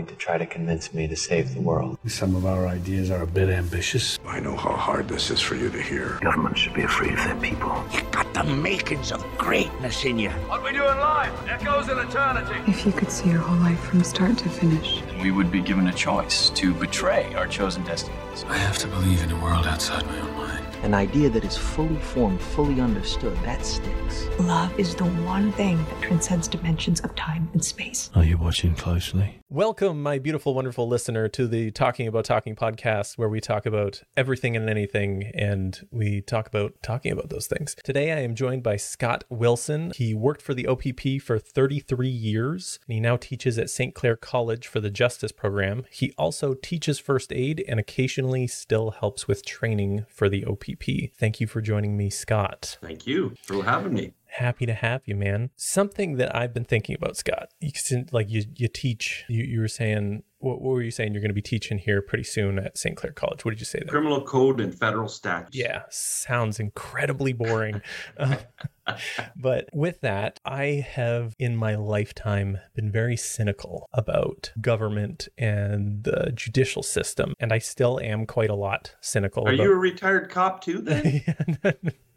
going to try to convince me to save the world. Some of our ideas are a bit ambitious. I know how hard this is for you to hear. Government should be afraid of their people. You got the makings of greatness in you. What we do in life echoes in eternity. If you could see your whole life from start to finish, we would be given a choice to betray our chosen destinies. I have to believe in a world outside my own mind. An idea that is fully formed, fully understood, that sticks. Love is the one thing that transcends dimensions of time and space. Are you watching closely? Welcome, my beautiful, wonderful listener, to the Talking About Talking podcast, where we talk about everything and anything, and we talk about talking about those things. Today, I am joined by Scott Wilson. He worked for the OPP for 33 years, and he now teaches at St. Clair College for the Justice Program. He also teaches first aid and occasionally still helps with training for the OPP. Thank you for joining me, Scott. Thank you for having me happy to have you, man. Something that I've been thinking about, Scott. You like you you teach. You, you were saying what, what were you saying? You're going to be teaching here pretty soon at St. Clair College. What did you say? There? Criminal code and federal statutes. Yeah, sounds incredibly boring. uh, but with that, I have in my lifetime been very cynical about government and the judicial system, and I still am quite a lot cynical. Are about... you a retired cop too? Then.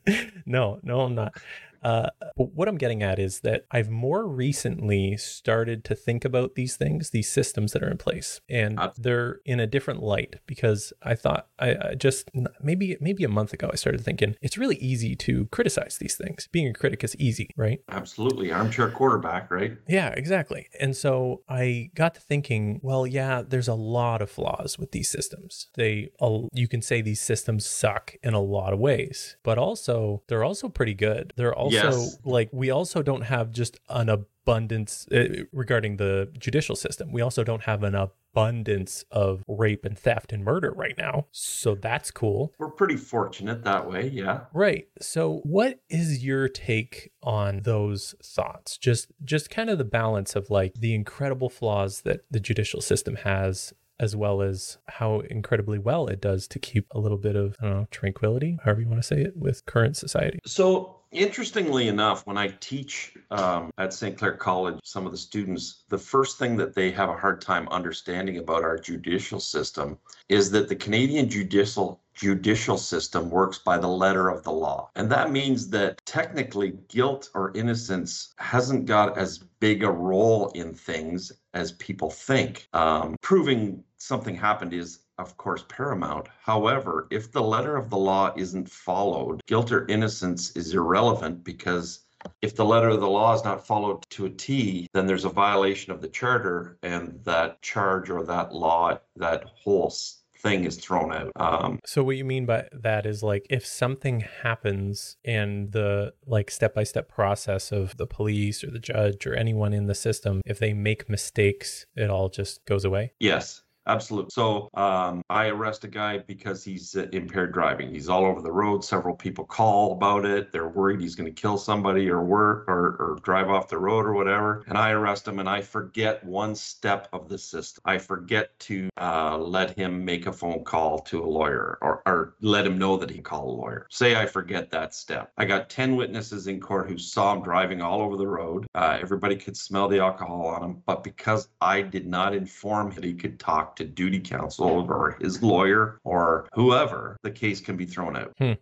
no, no, I'm not. Uh, but what I'm getting at is that I've more recently started to think about these things, these systems that are in place, and they're in a different light because I thought I, I, just maybe maybe a month ago I started thinking it's really easy to criticize these things. Being a critic is easy, right? Absolutely, armchair quarterback, right? Yeah, exactly. And so I got to thinking, well, yeah, there's a lot of flaws with these systems. They you can say these systems suck in a lot of ways, but also they're also pretty good. They're also yes. like we also don't have just an abundance uh, regarding the judicial system. We also don't have an abundance of rape and theft and murder right now. So that's cool. We're pretty fortunate that way, yeah. Right. So what is your take on those thoughts? Just just kind of the balance of like the incredible flaws that the judicial system has as well as how incredibly well it does to keep a little bit of, I don't know, tranquility, however you want to say it, with current society. So Interestingly enough, when I teach um, at St. Clair College, some of the students, the first thing that they have a hard time understanding about our judicial system is that the Canadian judicial judicial system works by the letter of the law. And that means that technically guilt or innocence hasn't got as big a role in things as people think. Um, proving something happened is of course, paramount. However, if the letter of the law isn't followed, guilt or innocence is irrelevant because if the letter of the law is not followed to a T, then there's a violation of the charter, and that charge or that law, that whole thing is thrown out. Um, so what you mean by that is like if something happens and the like step by step process of the police or the judge or anyone in the system, if they make mistakes, it all just goes away. Yes. Absolutely. So um, I arrest a guy because he's uh, impaired driving. He's all over the road. Several people call about it. They're worried he's going to kill somebody or work or, or drive off the road or whatever. And I arrest him and I forget one step of the system. I forget to uh, let him make a phone call to a lawyer or, or let him know that he called a lawyer. Say I forget that step. I got 10 witnesses in court who saw him driving all over the road. Uh, everybody could smell the alcohol on him. But because I did not inform him that he could talk to duty counsel or his lawyer or whoever, the case can be thrown out. Hmm.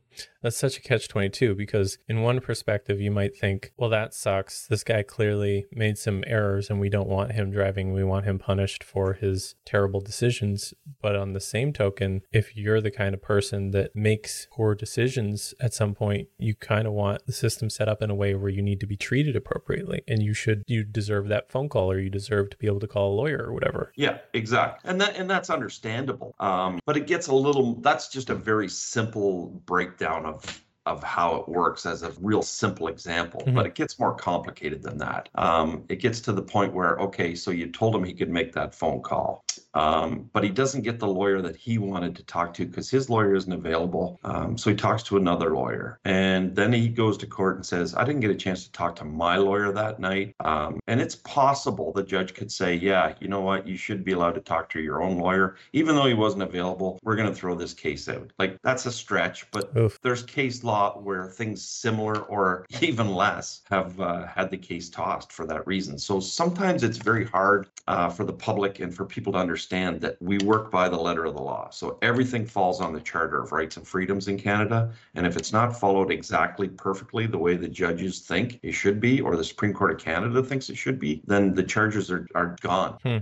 That's such a catch 22 because, in one perspective, you might think, well, that sucks. This guy clearly made some errors and we don't want him driving. We want him punished for his terrible decisions. But on the same token, if you're the kind of person that makes poor decisions at some point, you kind of want the system set up in a way where you need to be treated appropriately and you should, you deserve that phone call or you deserve to be able to call a lawyer or whatever. Yeah, exactly. And that, and that's understandable. Um, but it gets a little, that's just a very simple breakdown of of how it works as a real simple example, mm-hmm. but it gets more complicated than that. Um, it gets to the point where, okay, so you told him he could make that phone call. Um, but he doesn't get the lawyer that he wanted to talk to because his lawyer isn't available. Um, so he talks to another lawyer. And then he goes to court and says, I didn't get a chance to talk to my lawyer that night. Um, and it's possible the judge could say, Yeah, you know what? You should be allowed to talk to your own lawyer. Even though he wasn't available, we're going to throw this case out. Like, that's a stretch, but Oof. there's case law where things similar or even less have uh, had the case tossed for that reason. So sometimes it's very hard uh, for the public and for people to understand that we work by the letter of the law. So everything falls on the Charter of Rights and Freedoms in Canada. And if it's not followed exactly perfectly the way the judges think it should be, or the Supreme Court of Canada thinks it should be, then the charges are, are gone. Hmm.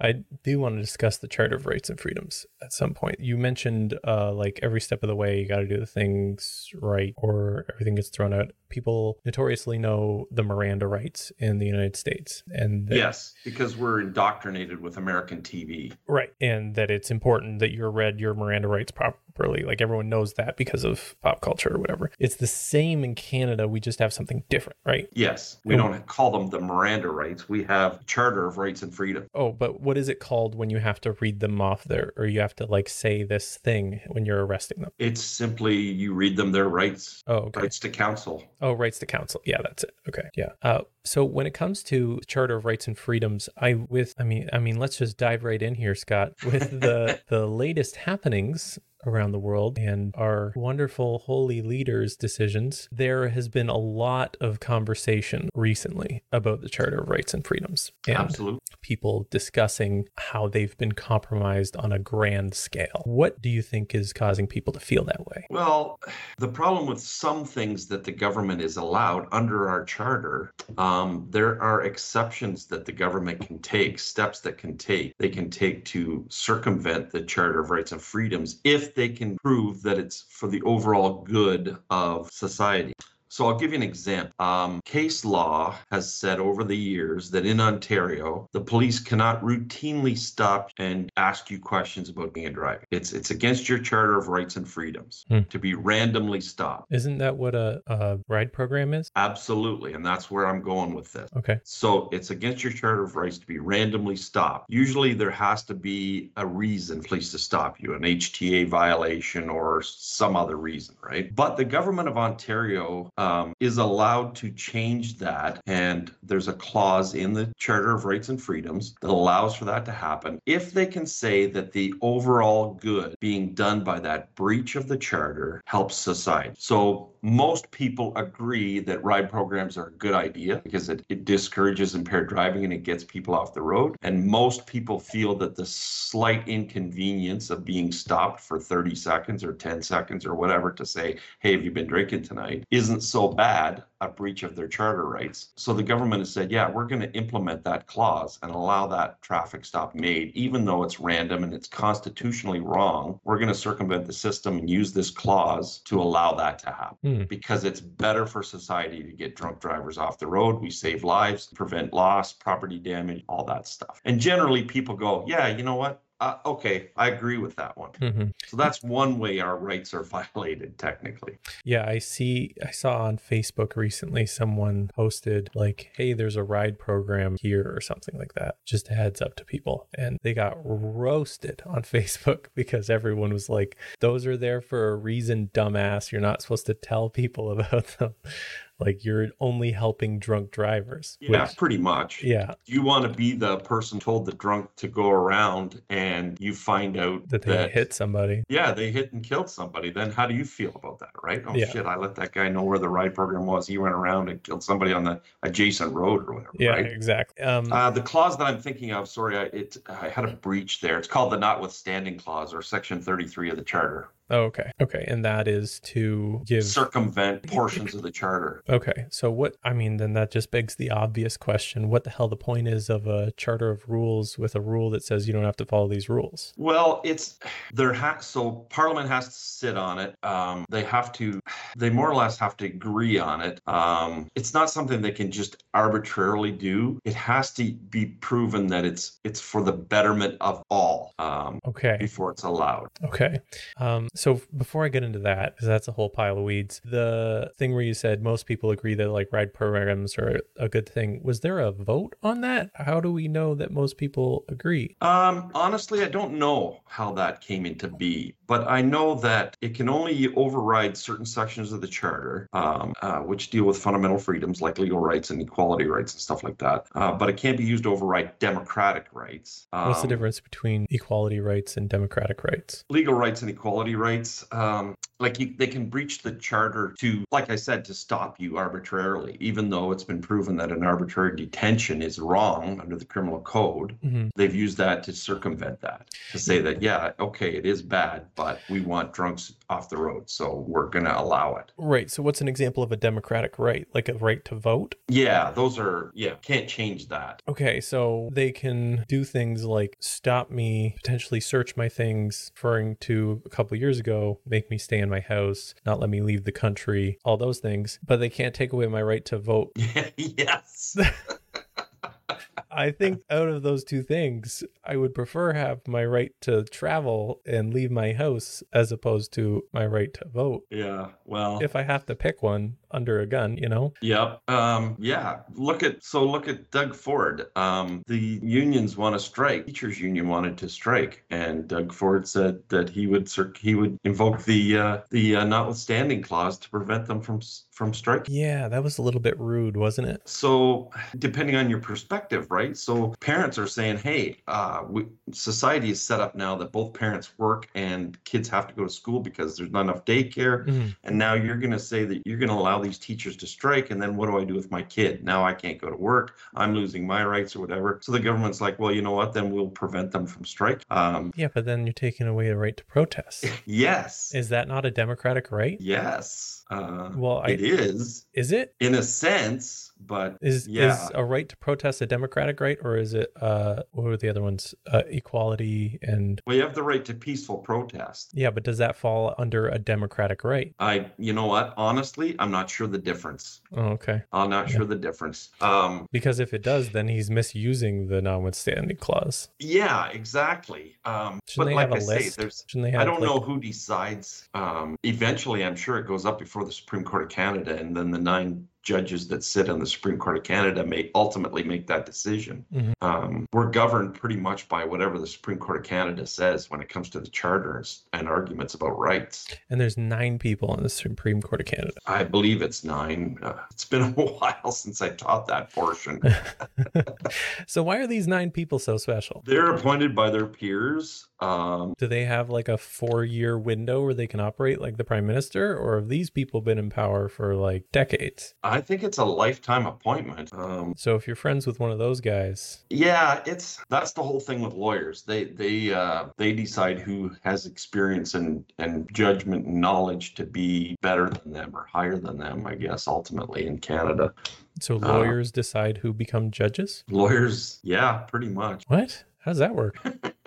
I do want to discuss the Charter of Rights and Freedoms at some point. You mentioned uh, like every step of the way, you got to do the things right, or everything gets thrown out. People notoriously know the Miranda rights in the United States, and that, yes, because we're indoctrinated with American TV, right, and that it's important that you're read your Miranda rights properly. Like everyone knows that because of pop culture or whatever. It's the same in Canada. We just have something different, right? Yes, we don't call them the Miranda rights. We have Charter of Rights and Freedom. Oh, but what is it called when you have to read them off there, or you have to like say this thing when you're arresting them? It's simply you read them their rights. Oh, okay. Rights to counsel. Oh, rights to counsel. Yeah, that's it. Okay. Yeah. Uh, so when it comes to Charter of Rights and Freedoms, I with I mean I mean let's just dive right in here, Scott, with the the latest happenings around the world and our wonderful holy leaders' decisions, there has been a lot of conversation recently about the Charter of Rights and Freedoms. And Absolutely. people discussing how they've been compromised on a grand scale. What do you think is causing people to feel that way? Well, the problem with some things that the government is allowed under our charter, um, there are exceptions that the government can take, steps that can take. They can take to circumvent the Charter of Rights and Freedoms if they can prove that it's for the overall good of society. So I'll give you an example. Um, case law has said over the years that in Ontario, the police cannot routinely stop and ask you questions about being a driver. It's it's against your Charter of Rights and Freedoms Hmm. to be randomly stopped. Isn't that what a, a ride program is? Absolutely, and that's where I'm going with this. Okay. So it's against your Charter of Rights to be randomly stopped. Usually there has to be a reason for police to stop you, an HTA violation or some other reason, right? But the government of Ontario um, is allowed to change that. And there's a clause in the Charter of Rights and Freedoms that allows for that to happen if they can say that the overall good being done by that breach of the Charter helps society. So most people agree that ride programs are a good idea because it, it discourages impaired driving and it gets people off the road. And most people feel that the slight inconvenience of being stopped for 30 seconds or 10 seconds or whatever to say, hey, have you been drinking tonight, isn't so bad a breach of their charter rights. So the government has said, yeah, we're going to implement that clause and allow that traffic stop made, even though it's random and it's constitutionally wrong. We're going to circumvent the system and use this clause to allow that to happen Hmm. because it's better for society to get drunk drivers off the road. We save lives, prevent loss, property damage, all that stuff. And generally, people go, yeah, you know what? Uh, okay, I agree with that one. hmm So that's one way our rights are violated, technically. Yeah, I see. I saw on Facebook recently someone posted, like, hey, there's a ride program here or something like that. Just a heads up to people. And they got roasted on Facebook because everyone was like, those are there for a reason, dumbass. You're not supposed to tell people about them. Like, you're only helping drunk drivers. Yeah, which- pretty much. yeah. You want to be the person told the drunk to go around and you find out That they hit somebody. Yeah, they hit and killed somebody. Then how do you feel about that, right? Oh Yeah. shit, I let that guy know where the ride program was. He went around and killed somebody on the adjacent road or whatever, Yeah, right? exactly. Um, Uh, the clause that I'm thinking of, sorry, I, it I had a breach there. It's called the notwithstanding clause or section 33 of the charter. Oh, okay. Okay. And that is to give. Circumvent portions of the charter. Okay, so what I mean, then that just begs the obvious question: What the hell the point is of a charter of rules with a rule that says you don't have to follow these rules? Well, it's there has so Parliament has to sit on it. Um, they have to, they more or less have to agree on it. Um, it's not something they can just arbitrarily do. It has to be proven that it's it's for the betterment of all um, Okay, before it's allowed. okay. Um, So before I get into that, because that's a whole pile of weeds, the thing where you said most people agree that like ride programs are a good thing, was there a vote on that? How do we know that most people agree? Um, honestly, I don't know how that came into be, but I know that it can only override certain sections of the charter, um, uh, which deal with fundamental freedoms like legal rights and equality rights and stuff like that. Uh, but it can't be used to override democratic rights. What's the Um, difference between equality rights and democratic rights? legal rights and equality rights um, like you, they can breach the charter to like i said to stop you arbitrarily even though it's been proven that an arbitrary detention is wrong under the criminal code Mhm. they've used that to circumvent that to say that yeah okay it is bad but we want drunks off the road so we're going to allow it Right. So what's an example of a democratic right? Like a right to vote? yeah those are yeah can't change that Okay, so they can do things like stop me, potentially search my things, referring to a couple years ago, make me stay in my house, not let me leave the country, all those things. But they can't take away my right to vote. yes I think out of those two things, I would prefer have my right to travel and leave my house as opposed to my right to vote. yeah well If I have to pick one under a gun, you know? Yep. Um, yeah. Look at so look at Doug Ford. Um, the unions want to strike. Teachers union wanted to strike, and Doug Ford said that he would he would invoke the uh, the uh, notwithstanding clause to prevent them from from striking. Yeah, that was a little bit rude, wasn't it? So, depending on your perspective, right? So, parents are saying, "Hey, uh, we, society is set up now that both parents work and kids have to go to school because there's not enough daycare." Mhm. And now you're going to say that you're going to allow these teachers to strike, and then what do I do with my kid? Now I can't go to work. I'm losing my rights or whatever. So the government's like, well, you know what? Then we'll prevent them from strike. Um, Yeah, but then you're taking away the right to protest. yes, Is that not a democratic right? yes, uh, Well, I, it is is it? in a sense, but Is yeah, is a right to protest a democratic right, or is it uh what were the other ones? Uh, equality and well, you have the right to peaceful protest. yeah, but does that fall under a democratic right? I, you know what? Honestly, I'm not sure the difference. Oh, okay. I'm not Yeah. sure the difference. Um, Because if it does, then he's misusing the notwithstanding clause. yeah, exactly. Um, Shouldn't but they like have I a say, there's Shouldn't they have? I don't like- know who decides. Um, eventually, I'm sure it goes up before the Supreme Court of Canada, and then the nine judges that sit on the Supreme Court of Canada may ultimately make that decision. Mhm. Um, we're governed pretty much by whatever the Supreme Court of Canada says when it comes to the charters and arguments about rights. And there's nine people on the Supreme Court of Canada. I believe it's nine. Uh, it's been a while since I taught that portion. so why are these nine people so special? They're appointed by their peers. Um, Do they have like a four-year window where they can operate like the prime minister, or have these people been in power for like decades? I think it's a lifetime appointment. Um, So if you're friends with one of those guys, Yeah, it's that's the whole thing with lawyers. They they uh, they decide who has experience and and judgment and knowledge to be better than them or higher than them. I guess ultimately in Canada, so Uh, lawyers decide who become judges. lawyers, yeah, pretty much. What? How does that work?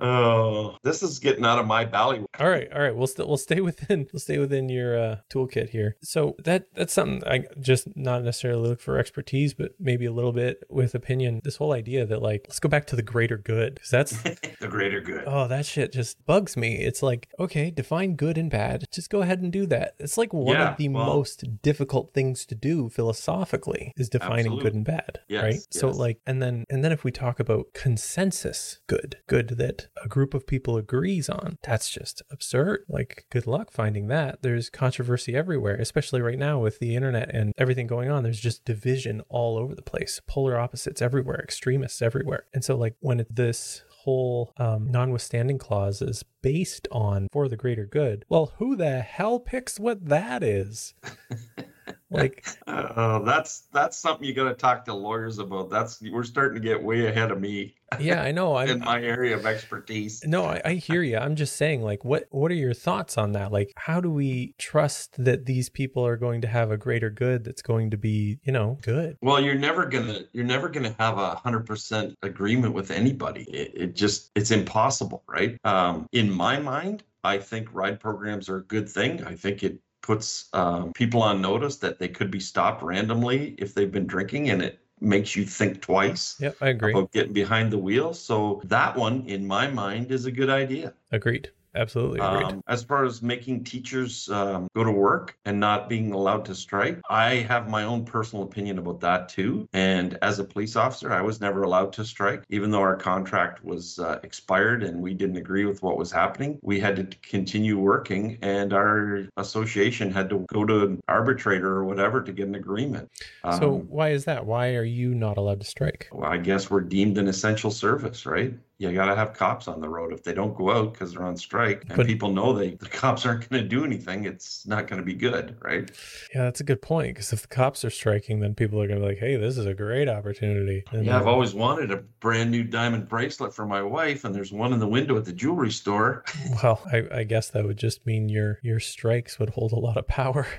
Oh, this is getting out of my valley. all right, all right. We'll still we'll stay within we'll stay within your uh, toolkit here. So that that's something I just not necessarily look for expertise, but maybe a little bit with opinion. This whole idea that like let's go back to the greater good because that's the greater good. oh that shit just bugs me. It's like okay, define good and bad. Just go ahead and do that. It's like one Yeah, of the well- most difficult things to do philosophically is defining good and bad, Yes, right? So like and then and then if we talk about consensus good, good that a group of people agrees on, that's just absurd. Like good luck finding that. There's controversy everywhere, especially right now with the internet and everything going on. There's just division all over the place. Polar opposites everywhere, extremists everywhere. And so like when it, this whole um, notwithstanding clause is based on for the greater good. Well, who the hell picks what that is? like Uh, that's that's something you got to talk to lawyers about. That's we're starting to get way ahead of me yeah, I know. in I'm my area of expertise. no, I, I hear you. I'm just saying, like, what what are your thoughts on that? Like, how do we trust that these people are going to have a greater good that's going to be, you know, good? Well, you're never gonna you're never gonna have a hundred percent agreement with anybody. It, it just it's impossible, right? Um, in my mind, I think ride programs are a good thing. I think it puts um, people on notice that they could be stopped randomly if they've been drinking, and it makes you think twice Yep, I agree. about getting behind the wheel. So that one, in my mind, is a good idea. Agreed. Absolutely. Um, as far as making teachers um, go to work and not being allowed to strike, I have my own personal opinion about that too. And as a police officer, I was never allowed to strike, even though our contract was uh, expired and we didn't agree with what was happening. We had to continue working, and our association had to go to an arbitrator or whatever to get an agreement. so Um, why is that? Why are you not allowed to strike? well, I guess we're deemed an essential service, right? You got to have cops on the road. If they don't go out because they're on strike and But- people know they the cops aren't going to do anything, it's not going to be good, right? Yeah, that's a good point. Because if the cops are striking, then people are going to be like, "Hey, this is a great opportunity." And Yeah, I've always wanted a brand new diamond bracelet for my wife, and there's one in the window at the jewelry store. Well, I, I guess that would just mean your your strikes would hold a lot of power.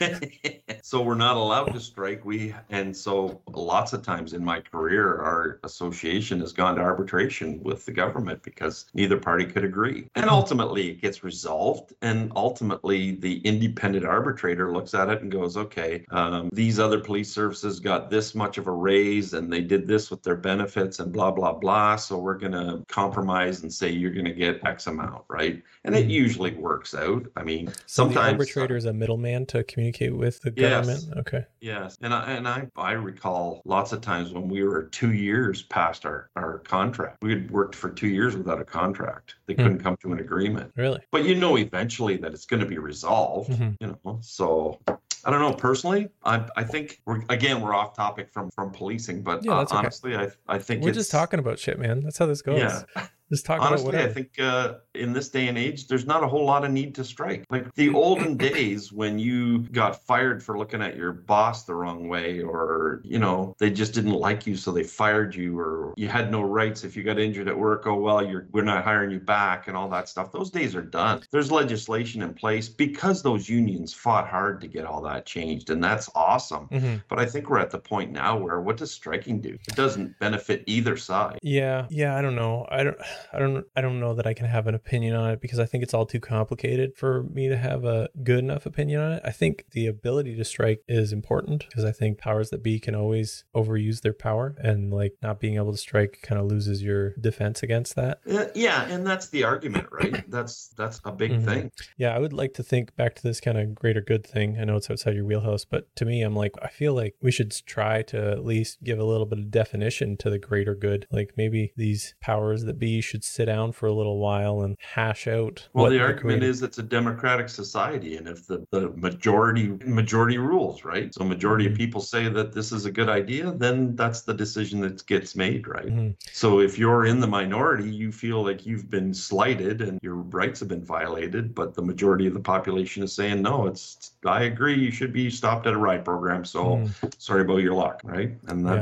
so we're not allowed to strike. We and so lots of times in my career, our association has gone to arbitration with the government because neither party could agree, and ultimately it gets resolved. And ultimately, the independent arbitrator looks at it and goes, "Okay, um, these other police services got this much of a raise, and they did this with their benefits, and blah blah blah. So we're going to compromise and say you're going to get X amount, right?" And it usually works out. I mean, So the sometimes arbitrator is a middleman to communicate with the Yes. government. Okay. Yes, and I and I I recall lots of times when we were two years past our our contract. We had worked for two years without a contract. They Hmm. couldn't come to an agreement. Really? But you know, eventually that it's going to be resolved. Mhm. You know, so. I don't know personally. I I think we're again we're off topic from from policing, but Yeah, uh, okay. honestly, I I think We're just talking about shit, man. That's how this goes. Yeah. Just talk about Honestly, I think uh, in this day and age, there's not a whole lot of need to strike. Like the olden days when you got fired for looking at your boss the wrong way, or, you know, they just didn't like you, so they fired you, or you had no rights if you got injured at work. Oh, well, you're, we're not hiring you back, and all that stuff. Those days are done. There's legislation in place because those unions fought hard to get all that changed, and that's awesome. Mhm. But I think we're at the point now where what does striking do? It doesn't benefit either side. Yeah, yeah, I don't know. I don't I don't I don't know that I can have an opinion on it because I think it's all too complicated for me to have a good enough opinion on it. I think the ability to strike is important because I think powers that be can always overuse their power and like not being able to strike kind of loses your defense against that. Uh, yeah, and that's the argument, right? That's that's a big Mhm. thing. Yeah, I would like to think back to this kind of greater good thing. I know it's outside your wheelhouse, but to me, I'm like, I feel like we should try to at least give a little bit of definition to the greater good. Like maybe these powers that be should sit down for a little while and hash out. Well, what the argument is it's a democratic society, and if the, the majority majority rules, right? So majority Mm-hmm. of people say that this is a good idea, then that's the decision that gets made, right? Mhm. So if you're in the minority, you feel like you've been slighted and your rights have been violated, but the majority of the population is saying no. It's I agree, you should be stopped at a ride program. So Mm. sorry about your luck, right? And Yeah.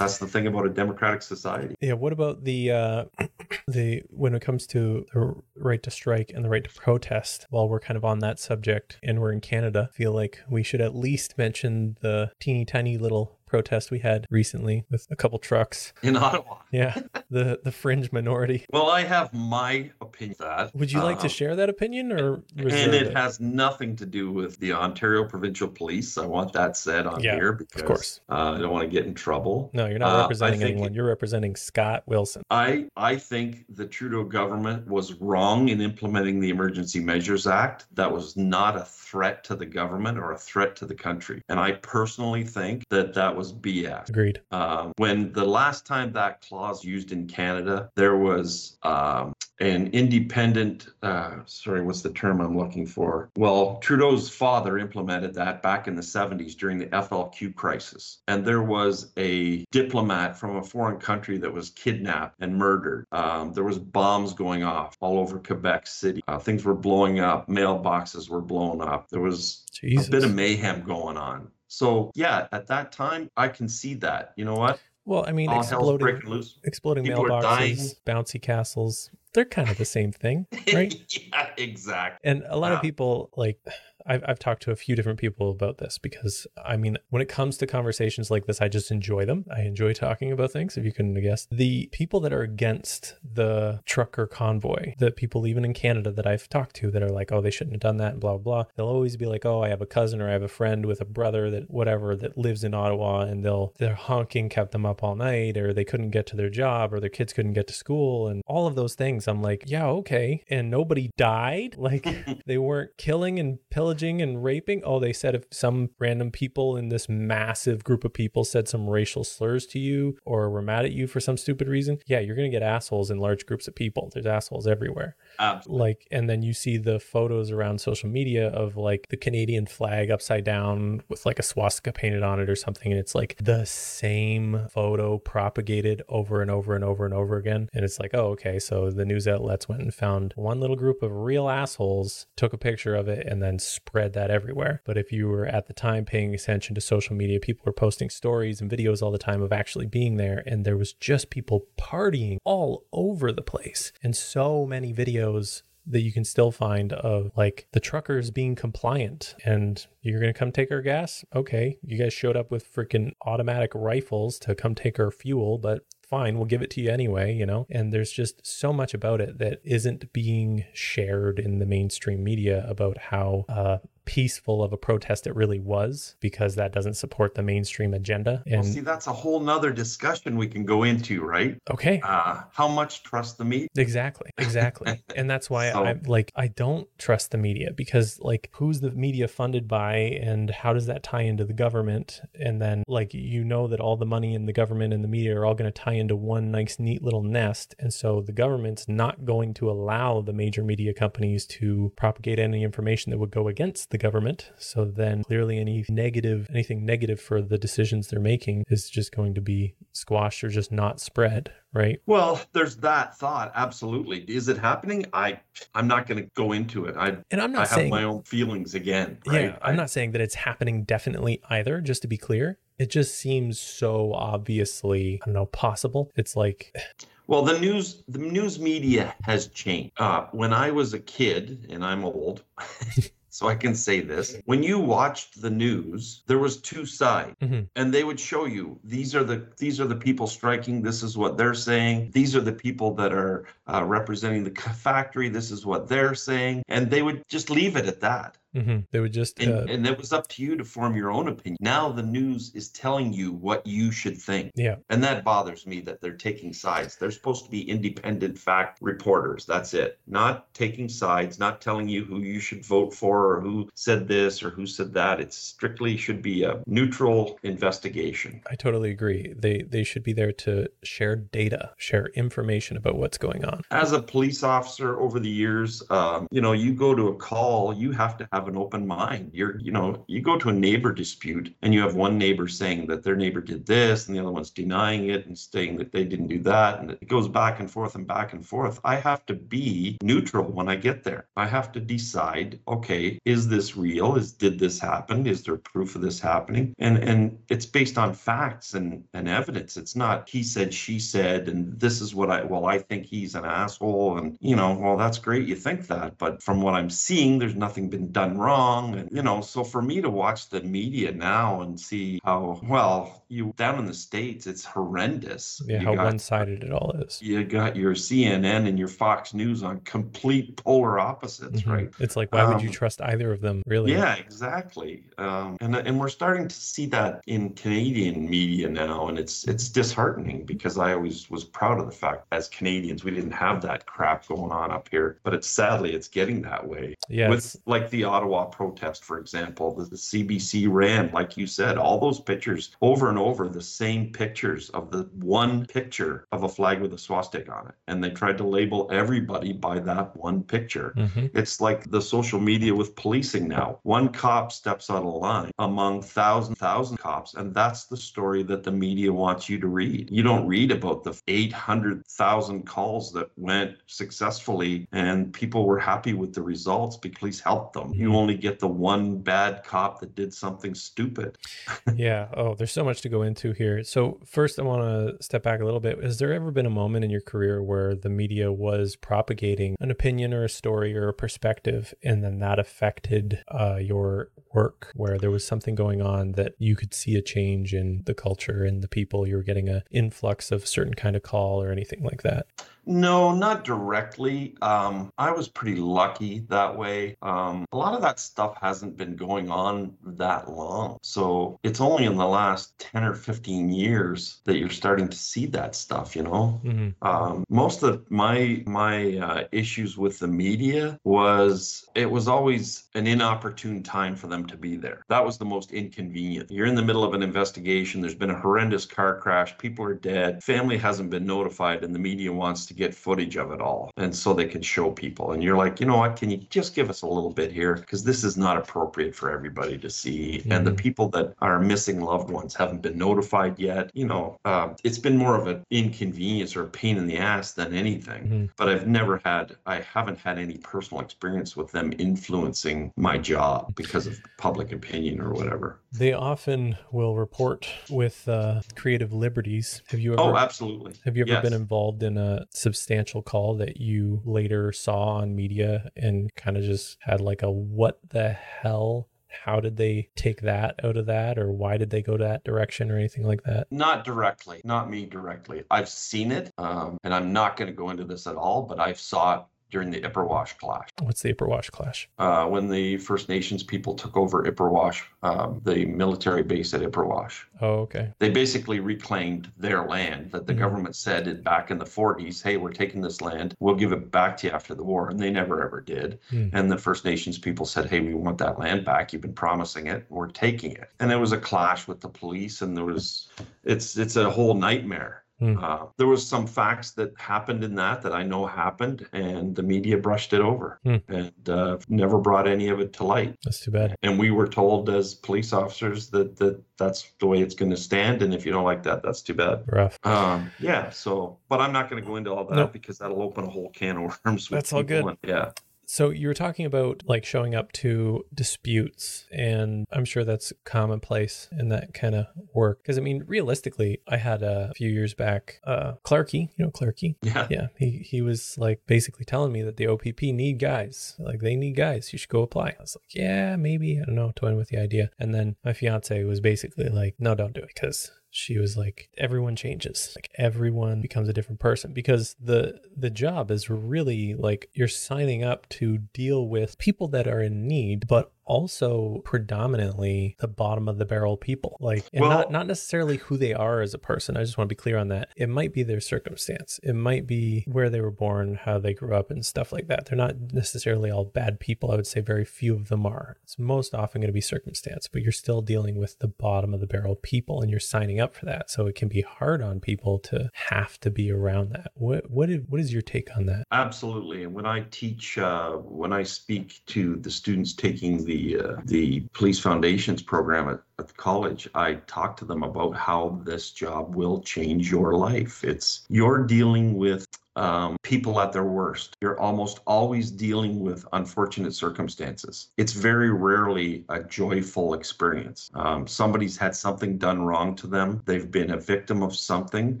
That's the thing about a democratic society. Yeah, what about the uh the when it comes to the right to strike and the right to protest while we're kind of on that subject and we're in Canada, I feel like we should at least mention the teeny tiny little protest we had recently with a couple trucks. In Ottawa. Yeah, the the fringe minority. Well, I have my opinion of that. Would you like to Um, share that opinion or and it has nothing to do with the Ontario Provincial Police. I want that said on Yeah, here of because course. uh, I don't want to get in trouble. No, you're not Uh, representing anyone. You're representing Scott Wilson. I I think the Trudeau government was wrong in implementing the Emergency Measures Act. That was not a threat to the government or a threat to the country. And I personally think that that was BS. Agreed. Um, when the last time that clause used in Canada, there was um, an independent, uh, sorry, what's the term I'm looking for? Well, Trudeau's father implemented that back in the 70s during the FLQ crisis. And there was a diplomat from a foreign country that was kidnapped and murdered. Um, there was bombs going off all over Quebec City. Uh, things were blowing up. Mailboxes were blown up. There was Jesus. a bit of mayhem going on. So yeah, at that time, I can see that. You know what? Well, I mean, All exploding, breaking loose. exploding People mailboxes, bouncy castles, they're kind of the same thing, right? yeah, exactly. And a lot of people like I've, I've talked to a few different people about this because I mean, when it comes to conversations like this, I just enjoy them. I enjoy talking about things, if you couldn't guessed. The people that are against the trucker convoy, the people even in Canada that I've talked to that are like, oh, they shouldn't have done that, and blah, blah, blah. They'll always be like, oh, I have a cousin or I have a friend with a brother that whatever that lives in Ottawa and they'll, their honking kept them up all night or they couldn't get to their job or their kids couldn't get to school and all of those things. I'm like, yeah, okay. And nobody died. Like they weren't killing and pillaging and raping. Oh, they said if some random people in this massive group of people said some racial slurs to you or were mad at you for some stupid reason, yeah, you're going to get assholes in large groups of people. There's assholes everywhere. Absolutely. Like, and then you see the photos around social media of like the Canadian flag upside down with like a swastika painted on it or something. And it's like the same photo propagated over and over and over and over again. And it's like, oh, okay. So the news outlets went and found one little group of real assholes, took a picture of it, and then spread that everywhere. But if you were at the time paying attention to social media, people were posting stories and videos all the time of actually being there. And there was just people partying all over the place. And so many videos that you can still find of like the truckers being compliant and you're going to come take our gas? Okay. You guys showed up with freaking automatic rifles to come take our fuel, but fine, we'll give it to you anyway, you know? And there's just so much about it that isn't being shared in the mainstream media about how uh, peaceful of a protest it really was because that doesn't support the mainstream agenda. And well, see, that's a whole nother discussion we can go into, right? Okay. Uh, how much trust the media? Exactly. Exactly. and that's why so, I like I don't trust the media because like who's the media funded by and how does that tie into the government? And then like you know that all the money in the government and the media are all going to tie into one nice neat little nest. And so the government's not going to allow the major media companies to propagate any information that would go against the government. So then clearly any negative, anything negative for the decisions they're making is just going to be squashed or just not spread, right? Well, there's that thought. Absolutely. Is it happening? I I'm not going to go into it. I and I'm not I saying, have my own feelings again. Right? Yeah, I'm I, not saying that it's happening definitely either. Just to be clear, it just seems so obviously I don't know possible. It's like. Well, the news the news media has changed. Uh, when I was a kid, and I'm old. so I can say this. When you watched the news, there was two sides, mm-hmm. and they would show you these are the these are the people striking. This is what they're saying. These are the people that are uh, representing the factory. This is what they're saying, and they would just leave it at that. Mm-hmm. They would just, and, uh, and it was up to you to form your own opinion. Now the news is telling you what you should think. Yeah. And that bothers me that they're taking sides. They're supposed to be independent fact reporters. That's it. Not taking sides, not telling you who you should vote for or who said this or who said that. It strictly should be a neutral investigation. I totally agree. They they should be there to share data, share information about what's going on. As a police officer over the years, um, you know, you go to a call, you have to have an open mind. You're, you know, you go to a neighbor dispute and you have one neighbor saying that their neighbor did this and the other one's denying it and saying that they didn't do that. And it goes back and forth and back and forth. I have to be neutral when I get there. I have to decide, okay, is this real? Is did this happen? Is there proof of this happening? And and it's based on facts and, and evidence. It's not he said, she said, and this is what I well, I think he's an asshole. And you know, well, that's great. You think that, but from what I'm seeing, there's nothing been done wrong. And, you know, so for me to watch the media now and see how, well, you down in the States, it's horrendous. Yeah, you how got, one sided it all is. You got your CNN and your Fox News on complete polar opposites, Mhm. right? It's like, why would you Um, trust either of them, really? Yeah, exactly. Um, and and we're starting to see that in Canadian media now, and it's it's disheartening because I always was proud of the fact as Canadians we didn't have that crap going on up here, but it's sadly it's getting that way. Yeah, with like the Ottawa protest, for example, the, the CBC ran, like you said, all those pictures over and over, the same pictures of the one picture of a flag with a swastika on it, and they tried to label everybody by that one picture. Mhm. It's like the social media with policing now. One cop steps out of line among thousand thousand cops, and that's the story that the media wants you to read. You don't read about the 800,000 calls that went successfully and people were happy with the results because police helped them. You you only get the one bad cop that did something stupid. yeah. Oh, there's so much to go into here. So, first, I want to step back a little bit. Has there ever been a moment in your career where the media was propagating an opinion or a story or a perspective, and then that affected uh, your work, where there was something going on that you could see a change in the culture and the people? You were getting an influx of a certain kind of call or anything like that? No, not directly. Um, I was pretty lucky that way. Um, a lot of that stuff hasn't been going on that long. So it's only in the last 10 or 15 years that you're starting to see that stuff, you know? Mm-hmm. Um, most of my, my uh, issues with the media was it was always an inopportune time for them to be there. That was the most inconvenient. You're in the middle of an investigation, there's been a horrendous car crash, people are dead, family hasn't been notified, and the media wants to get footage of it all. And so they can show people. And you're like, you know what? Can you just give us a little bit here? Because this is not appropriate for everybody to see. Mm-hmm. And the mm-hmm. people that are missing loved ones haven't been notified yet. You know, uh, it's been more of an inconvenience or a pain in the ass than anything. Mm-hmm. But I've never had, I haven't had any personal experience with them influencing my job because of public opinion or whatever. They often will report with uh, creative liberties. Have you oh, ever? Oh, absolutely. Have you ever yes. been involved in a substantial call that you later saw on media and kind of just had like a what the hell? How did they take that out of that? Or why did they go that direction or anything like that? Not directly. Not me directly. I've seen it um, and i'm not going to go into this at all but i've saw it during the Ipperwash clash. What's the Ipperwash clash? Uh, when the First Nations people took over Ipperwash, um, the military base at Ipperwash. Oh, okay. They basically reclaimed their land that the mm-hmm. government said back in the 40s, hey, we're taking this land, we'll give it back to you after the war. And they never ever did. Mm. And the First Nations people said, hey, we want that land back. You've been promising it. We're taking it. And there was a clash with the police, and there was, it's, it's a whole nightmare. Mm. Uh, there was some facts that happened in that that I know happened, and the media brushed it over mm. and uh, never brought any of it to light. That's too bad. And we were told as police officers that that that's the way it's going to stand, and if you don't like that, that's too bad. Rough. Um, yeah. So, but I'm not going to go into all that nope. because that'll open a whole can of worms. that's all good. And, yeah. So you were talking about like showing up to disputes, and I'm sure that's commonplace in that kind of work. Because I mean, realistically, I had a few years back, uh, Clarky, you know Clarky, yeah, yeah. He he was like basically telling me that the OPP need guys, like they need guys. You should go apply. I was like, yeah, maybe I don't know, toying with the idea. And then my fiance was basically like, no, don't do it because she was like everyone changes. Like everyone becomes a different person. Because the the job is really like you're signing up to deal with people that are in need but also predominantly the bottom of the barrel people. Like and well, not not necessarily who they are as a person. I just want to be clear on that. It might be their circumstance. It might be where they were born how they grew up and stuff like that. They're not necessarily all bad people. I would say very few of them are. It's most often going to be circumstance but you're still dealing with the bottom of the barrel people and you're signing up for that. So it can be hard on people to have to be around that. What what is, what is your take on that? Absolutely. And when i teach uh, when i speak to the students taking the uh, the police foundations program at, at college, I talk to them about how this job will change your life. It's you're dealing with um, people at their worst. You're almost always dealing with unfortunate circumstances. It's very rarely a joyful experience. Um, somebody's had something done wrong to them, they've been a victim of something.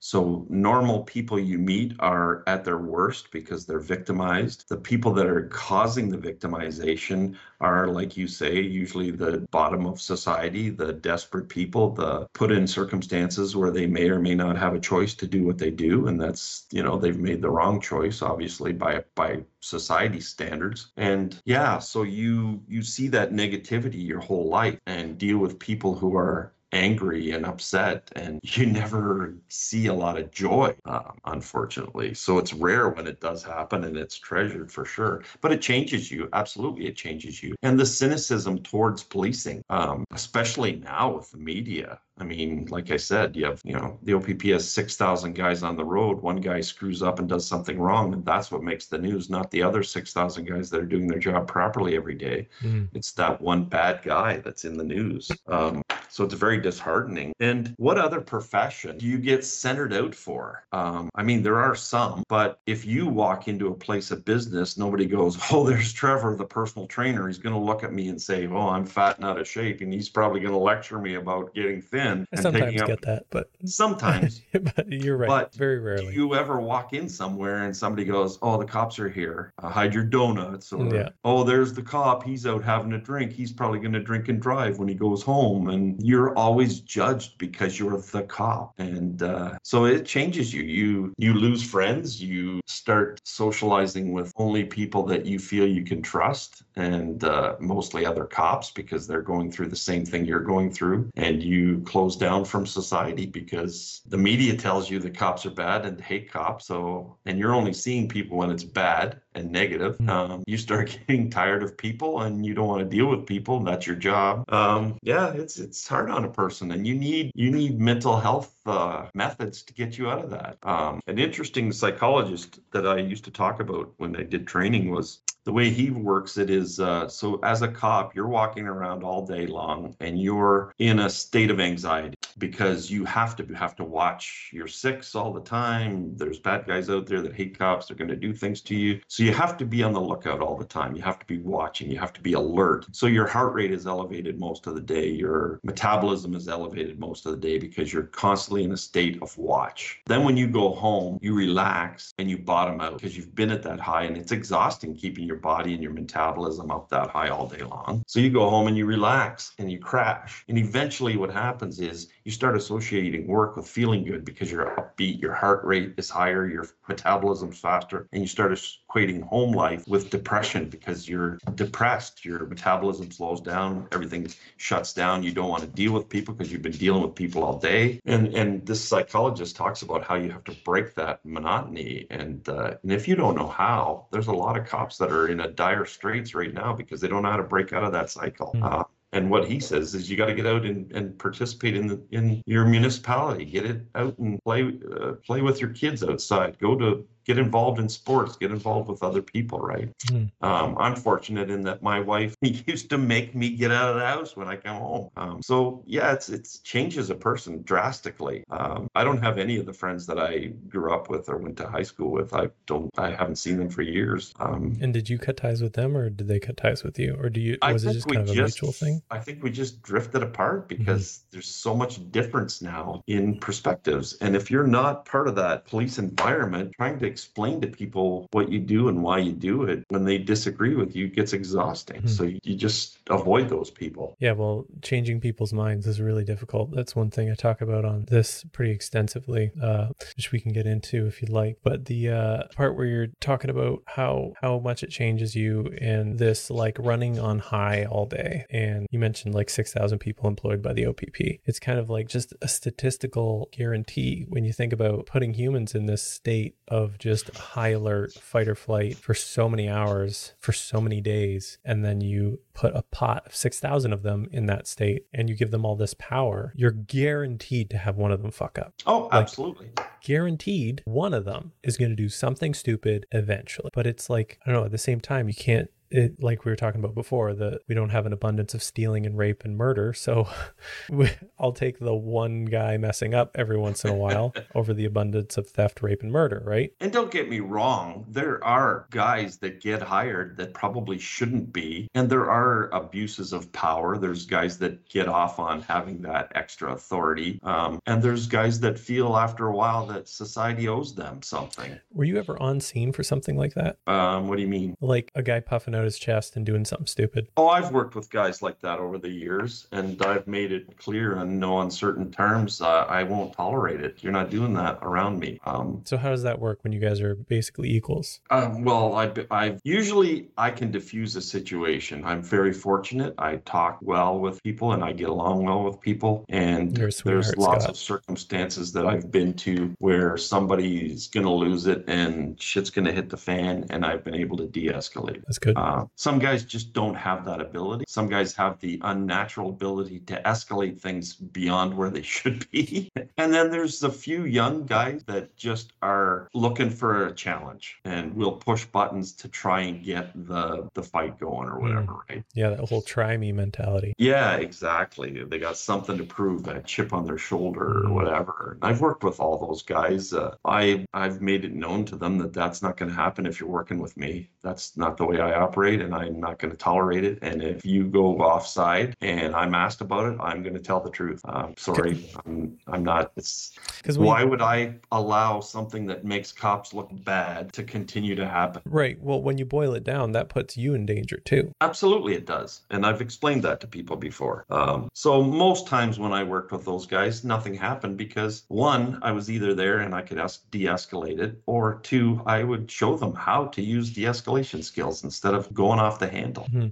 So, normal people you meet are at their worst because they're victimized. The people that are causing the victimization are, like you say, usually the bottom of society, the desperate people, the put in circumstances where they may or may not have a choice to do what they do. And that's, you know, they've made the wrong choice, obviously, by by society standards. And yeah, so you you see that negativity your whole life and deal with people who are angry and upset and you never see a lot of joy um, unfortunately. So it's rare when it does happen and it's treasured for sure but it changes you absolutely it changes you. And the cynicism towards policing um, especially now with the media I mean, like I said, you have, you know, the OPP has 6,000 guys on the road. One guy screws up and does something wrong, and that's what makes the news, not the other 6,000 guys that are doing their job properly every day. Mm. It's that one bad guy that's in the news. Um, so it's very disheartening. And what other profession do you get centered out for? Um, I mean, there are some, but if you walk into a place of business, nobody goes, Oh, there's Trevor, the personal trainer. He's going to look at me and say, Oh, I'm fat and out of shape. And he's probably going to lecture me about getting thin. I and sometimes taking up- get that, but Sometimes. but you're right. But Very Do rarely. you ever walk in somewhere and somebody goes, "Oh, the cops are here. Uh, hide your donuts," or Yeah. "Oh, there's the cop. He's out having a drink. He's probably going to drink and drive when he goes home." And you're always judged because you're the cop, and uh, so it changes you. You you lose friends. You start socializing with only people that you feel you can trust, and uh, mostly other cops because they're going through the same thing you're going through, and you close down from society because the media tells you the cops are bad and hate cops. So, and you're only seeing people when it's bad and negative. Mm. Um, you start getting tired of people, and you don't want to deal with people. And that's your job. Um, yeah, it's it's hard on a person, and you need you need mental health uh, methods to get you out of that. Um, an interesting psychologist that I used to talk about when I did training was the way he works it is uh, so as a cop you're walking around all day long and you're in a state of anxiety because you have to have to watch your six all the time. There's bad guys out there that hate cops. They're going to do things to you. So you have to be on the lookout all the time. You have to be watching. You have to be alert. So your heart rate is elevated most of the day. Your metabolism is elevated most of the day because you're constantly in a state of watch. Then when you go home you relax and you bottom out because you've been at that high and it's exhausting keeping your body and your metabolism up that high all day long. So you go home and you relax and you crash. And eventually what happens is you start associating work with feeling good because you're upbeat your heart rate is higher your metabolism's faster and you start equating home life with depression because you're depressed your metabolism slows down everything shuts down you don't want to deal with people because you've been dealing with people all day and and this psychologist talks about how you have to break that monotony and uh, and if you don't know how there's a lot of cops that are in a dire straits right now because they don't know how to break out of that cycle Mm. uh, and what he says is you got to get out and, and participate in the in your municipality. Get it out and play uh, play with your kids outside. Go to get involved in sports get involved with other people right Hmm. um, i'm fortunate in that my wife used to make me get out of the house when i come home um, so yeah it's it's changes a person drastically um, i don't have any of the friends that i grew up with or went to high school with i don't i haven't seen them for years um, And did you cut ties with them, or did they cut ties with you, or do you? Was it just kind of a just- mutual thing? I think we just drifted apart because there's so much difference now in perspectives. And if you're not part of that police environment, trying to explain to people what you do and why you do it when they disagree with you gets exhausting. Hmm. So you, you just avoid those people. Yeah, well, changing people's minds is really difficult. That's one thing I talk about on this pretty extensively, uh, which we can get into if you'd like. But the uh, part where you're talking about how how much it changes you and this like running on high all day, and you mentioned like six thousand people employed by the OPP. It's kind of like just a statistical guarantee when you think about putting humans in this state of just high alert, fight or flight for so many hours, for so many days, and then you put a pot of 6,000 of them in that state and you give them all this power, you're guaranteed to have one of them fuck up. Oh, absolutely. Guaranteed one of them is going to do something stupid eventually. But it's like, I don't know, at the same time, you can't. It, like we were talking about before, that we don't have an abundance of stealing and rape and murder. So we, I'll take the one guy messing up every once in a while over the abundance of theft, rape, and murder, right? And don't get me wrong, there are guys that get hired that probably shouldn't be. And there are abuses of power. There's guys that get off on having that extra authority. Um, and there's guys that feel after a while that society owes them something. Were you ever on scene for something like that? Um, what do you mean? Like a guy puffing out his chest and doing something stupid? Oh, I've worked with guys like that over the years, and I've made it clear in no uncertain terms uh, I won't tolerate it. You're not doing that around me. Um, So how does that work when you guys are basically equals? Um, well, I, I usually I can diffuse a situation. I'm very fortunate. I talk well with people and I get along well with people. And there's lots Scott. of circumstances that I've been to where somebody's going to lose it and shit's going to hit the fan, and I've been able to de-escalate. That's good. Uh, some guys just don't have that ability. Some guys have the unnatural ability to escalate things beyond where they should be. and then there's a few young guys that just are looking for a challenge and will push buttons to try and get the the fight going or whatever, mm. right? Yeah, that whole try me mentality. Yeah, exactly. They got something to prove, a chip on their shoulder or whatever. I've worked with all those guys. Uh, I I've made it known to them that that's not going to happen if you're working with me. That's not the way I operate, and I'm not going to tolerate it. And if you go offside and I'm asked about it, I'm going to tell the truth. I'm sorry, I'm I'm not. It's because why would I allow something that makes cops look bad to continue to happen? Right. Well, when you boil it down, that puts you in danger too. Absolutely, it does, and I've explained that to people before. Um, so most times when I worked with those guys, nothing happened because one, I was either there and I could de-escalate it, or two, I would show them how to use de-escalation skills instead of going off the handle. Mm-hmm.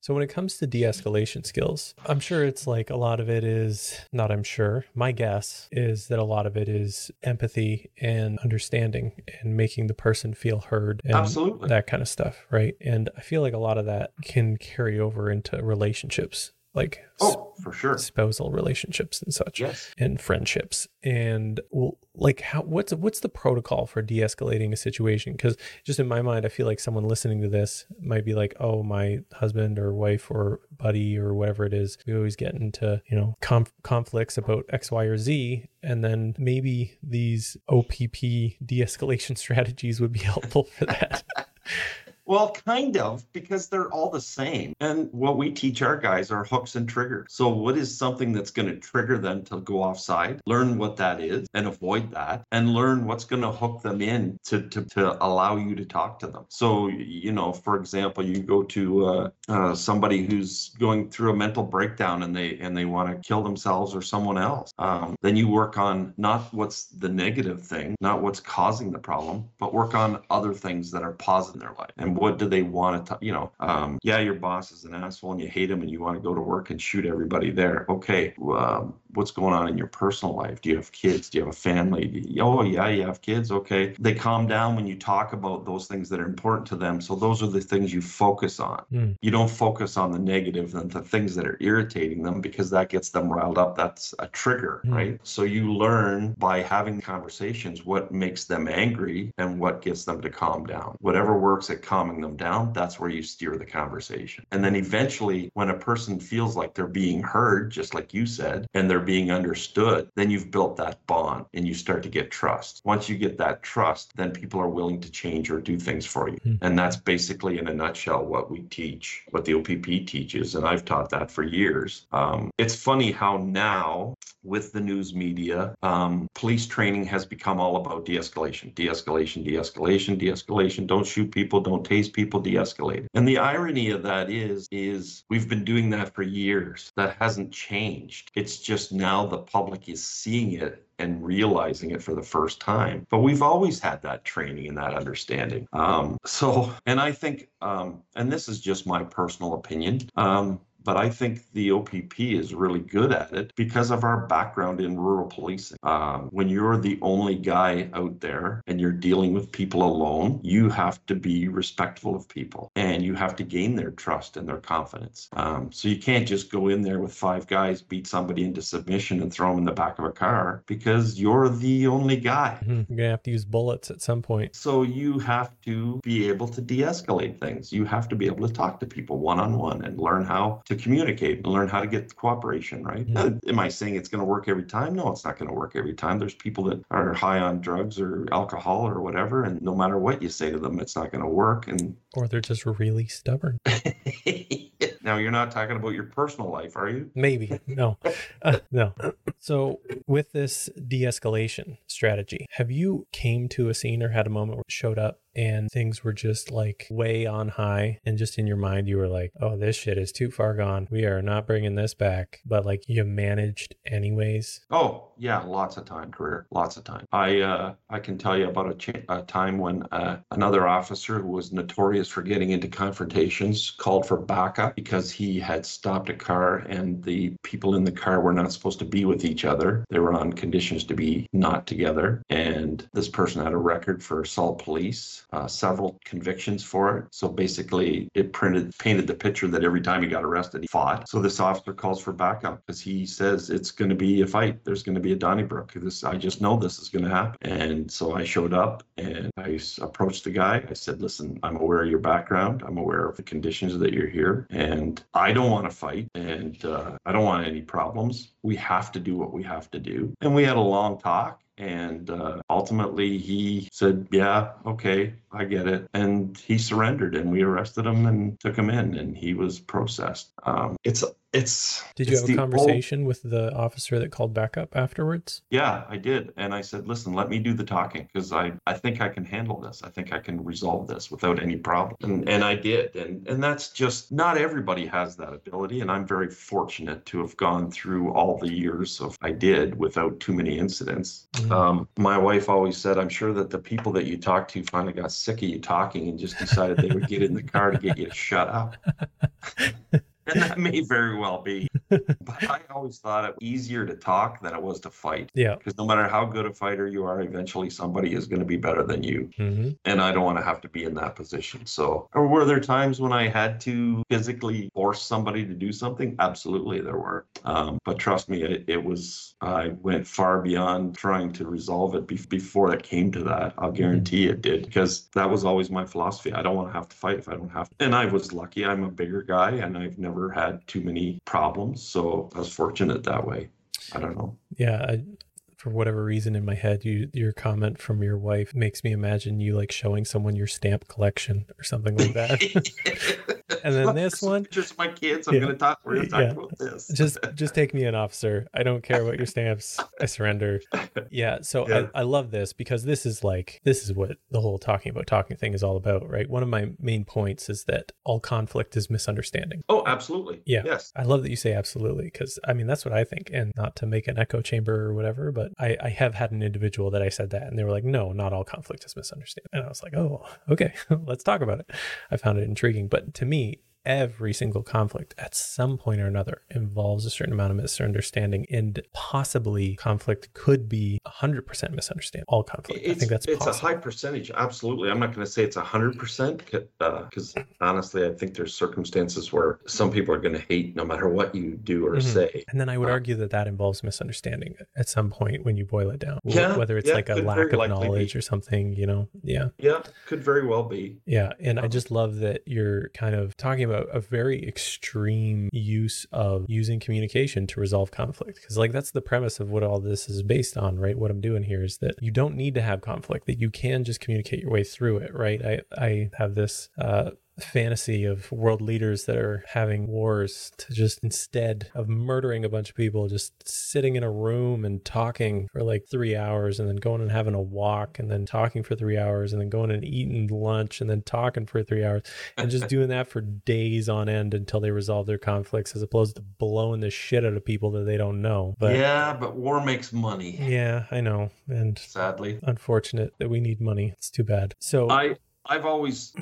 So when it comes to de-escalation skills, I'm sure it's like a lot of it is not I'm sure. My guess is that a lot of it is empathy and understanding and making the person feel heard and Absolutely. that kind of stuff, right? And I feel like a lot of that can carry over into relationships like oh for sure. spousal relationships and such yes. and friendships. And well, like how what's what's the protocol for de-escalating a situation? Because just in my mind i feel like someone listening to this might be like oh my husband or wife or buddy or whatever it is we always get into you know conf- conflicts about x y or z. And then maybe these opp de-escalation strategies would be helpful for that Well, kind of, because they're all the same. And what we teach our guys are hooks and triggers. So, what is something that's going to trigger them to go offside? Learn what that is and avoid that, and learn what's going to hook them in to, to, to allow you to talk to them. So, you know, for example, you go to uh, uh, somebody who's going through a mental breakdown and they and they want to kill themselves or someone else. Um, then you work on not what's the negative thing, not what's causing the problem, but work on other things that are positive in their life. And what do they want to, you know, um, yeah, your boss is an asshole and you hate him and you want to go to work and shoot everybody there. Okay, um, what's going on in your personal life? Do you have kids? Do you have a family? You, oh, yeah, you have kids. Okay. They calm down when you talk about those things that are important to them. So those are the things you focus on. Mm. You don't focus on the negative and the things that are irritating them because that gets them riled up. That's a trigger, mm. right? So you learn by having conversations what makes them angry and what gets them to calm down. Whatever works at calming them down, that's where you steer the conversation. And then eventually, when a person feels like they're being heard, just like you said, and they're being understood, then you've built that bond and you start to get trust. Once you get that trust, then people are willing to change or do things for you. Mm. And that's basically, in a nutshell, what we teach, what the OPP teaches. And I've taught that for years. Um, it's funny how now, with the news media, um, police training has become all about de escalation, de escalation, de escalation, de escalation. Don't shoot people, don't people, de escalate. And the irony of that is, is we've been doing that for years. That hasn't changed. It's just now the public is seeing it and realizing it for the first time. But we've always had that training and that understanding. Um, so, and I think, um, and this is just my personal opinion. Um, but I think the OPP is really good at it because of our background in rural policing. Um, when you're the only guy out there and you're dealing with people alone, you have to be respectful of people and you have to gain their trust and their confidence. Um, so you can't just go in there with five guys, beat somebody into submission, and throw them in the back of a car because you're the only guy. Mm-hmm. You're gonna have to use bullets at some point. So you have to be able to de-escalate things. You have to be able to talk to people one on one and learn how to to communicate and learn how to get cooperation, right? Yeah. Am I saying it's going to work every time? No, it's not going to work every time. There's people that are high on drugs or alcohol or whatever, and no matter what you say to them, it's not going to work. And or they're just really stubborn. now you're not talking about your personal life, are you? Maybe no, uh, no. So with this de-escalation strategy, have you came to a scene or had a moment where it showed up and things were just like way on high and just in your mind you were like oh this shit is too far gone. We are not bringing this back. But like you managed anyways? Oh yeah lots of time career lots of time. I uh i can tell you about a, ch- a time when uh, another officer who was notorious for getting into confrontations called for backup because he had stopped a car and the people in the car were not supposed to be with each other. They were on conditions to be not together. And this person had a record for assault police uh, several convictions for it. So basically, it printed painted the picture that every time he got arrested, he fought. So this officer calls for backup because he says it's going to be a fight. There's going to be a Donnybrook. This I just know this is going to happen. And so I showed up and I approached the guy. I said, "Listen, I'm aware of your background. I'm aware of the conditions that you're here, and I don't want to fight, and uh, I don't want any problems. We have to do what we have to do." And we had a long talk and uh, ultimately, he said, Yeah, okay, I get it. And he surrendered, and we arrested him and took him in, and he was processed. Um, it's it's. Did you it's have a conversation old... with the officer that called backup afterwards? Yeah, I did, and I said, "Listen, let me do the talking because I I think I can handle this. I think I can resolve this without any problem." And and I did, and and that's just not everybody has that ability, and I'm very fortunate to have gone through all the years of I did without too many incidents. Mm-hmm. Um, my wife always said, "I'm sure that the people that you talked to finally got sick of you talking and just decided they would get in the car to get you to shut up." and that may very well be. But I always thought it was easier to talk than it was to fight. Yeah. Because no matter how good a fighter you are, eventually somebody is going to be better than you. Mm-hmm. And I don't want to have to be in that position. So, or were there times when I had to physically force somebody to do something? Absolutely, there were. Um, but trust me, it, it, was, I went far beyond trying to resolve it be- before it came to that. I'll guarantee it did because that was always my philosophy. I don't want to have to fight if I don't have to. And I was lucky. I'm a bigger guy and I've never never had too many problems. So I was fortunate that way. I don't know. Yeah. I, for whatever reason in my head, you your comment from your wife makes me imagine you like showing someone your stamp collection or something like that. and then this one, just my kids. I'm yeah, gonna talk. We're gonna talk yeah. about this. just just take me in, officer. I don't care about your stamps. I surrender. Yeah. So yeah. I, I love this because this is like this is what the whole talking about talking thing is all about, right? One of my main points is that all conflict is misunderstanding. Oh, absolutely. Yeah. Yes. I love that you say absolutely because I mean that's what I think, and not to make an echo chamber or whatever, but I, I have had an individual that I said that and they were like, no, not all conflict is misunderstanding. And I was like, oh, okay, let's talk about it. I found it intriguing. But to me, me every single conflict at some point or another involves a certain amount of misunderstanding and possibly conflict could be 100% misunderstanding all conflict. It's, i think that's it's possible. a high percentage absolutely. I'm not going to say it's 100% because uh, honestly i think there's circumstances where some people are going to hate no matter what you do or mm-hmm. say. And then i would uh, argue that that involves misunderstanding at some point when you boil it down yeah, whether it's yeah, like a lack of knowledge be. or something you know? Yeah. Yeah could very well be. Yeah and um, i just love that you're kind of talking about a, a very extreme use of using communication to resolve conflict. Because, like, that's the premise of what all this is based on, right? What I'm doing here is that you don't need to have conflict, that you can just communicate your way through it, right? I, I have this uh, fantasy of world leaders that are having wars to just instead of murdering a bunch of people, just sitting in a room and talking for like three hours and then going and having a walk and then talking for three hours and then going and eating lunch and then talking for three hours and just doing that for days on end until they resolve their conflicts as opposed to blowing the shit out of people that they don't know. But yeah, but war makes money. Yeah, I know. And sadly, unfortunate that we need money. It's too bad. So I I've always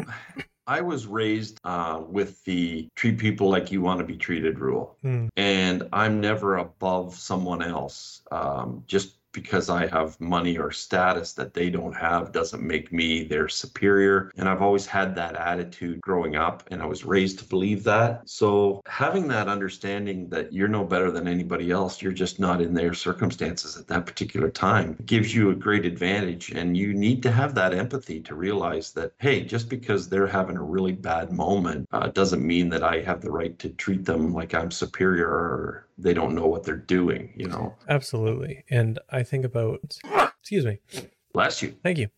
I was raised uh, with the treat people like you want to be treated rule. Mm. And I'm never above someone else. Um, just because I have money or status that they don't have doesn't make me their superior. And I've always had that attitude growing up, and I was raised to believe that. So having that understanding that you're no better than anybody else, you're just not in their circumstances at that particular time gives you a great advantage. And you need to have that empathy to realize that, hey, just because they're having a really bad moment uh, doesn't mean that I have the right to treat them like I'm superior or they don't know what they're doing, you know? Absolutely. And I think about, excuse me. Bless you. Thank you.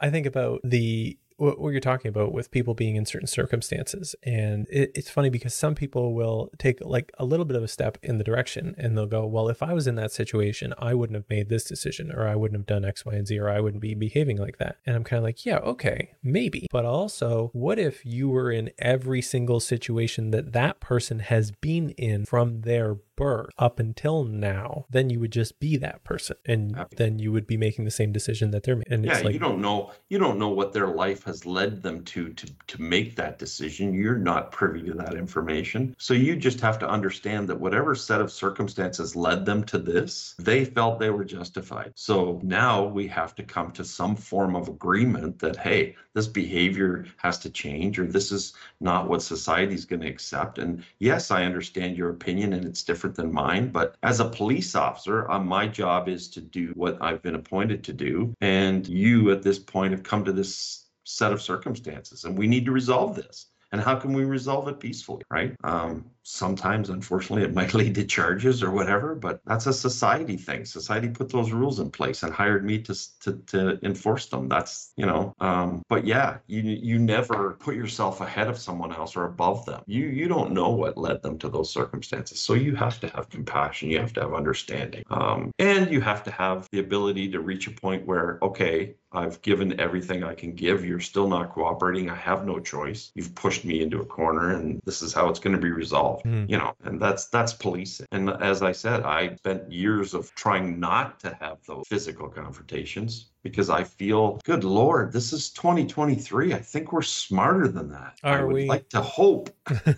I think about the what, what you're talking about with people being in certain circumstances. And it, it's funny because some people will take like a little bit of a step in the direction and they'll go, well, if I was in that situation, I wouldn't have made this decision or I wouldn't have done X, Y, and Z or I wouldn't be behaving like that. And I'm kind of like, yeah, okay, maybe. But also, what if you were in every single situation that that person has been in from their birth up until now, then you would just be that person, and then you would be making the same decision that they're making. And yeah, it's like, you don't know you don't know what their life has led them to to to make that decision. You're not privy to that information. So you just have to understand that whatever set of circumstances led them to this, they felt they were justified. So now we have to come to some form of agreement that hey, this behavior has to change or this is not what society is going to accept. And yes, I understand your opinion and it's different than mine, but as a police officer, uh, my job is to do what I've been appointed to do. And you at this point have come to this set of circumstances and we need to resolve this. And how can we resolve it peacefully, right? Um, sometimes, unfortunately, it might lead to charges or whatever, but that's a society thing. Society put those rules in place and hired me to to, to enforce them. That's you know. Um, but yeah, you you never put yourself ahead of someone else or above them. You you don't know what led them to those circumstances, so you have to have compassion. You have to have understanding, um, and you have to have the ability to reach a point where okay, I've given everything I can give. You're still not cooperating. I have no choice. You've pushed me into a corner, and this is how it's going to be resolved. Mhm. You know, and that's that's policing. And as I said, I spent years of trying not to have those physical confrontations because I feel, good lord, this is 2023. I think we're smarter than that. I Are would we? like to hope.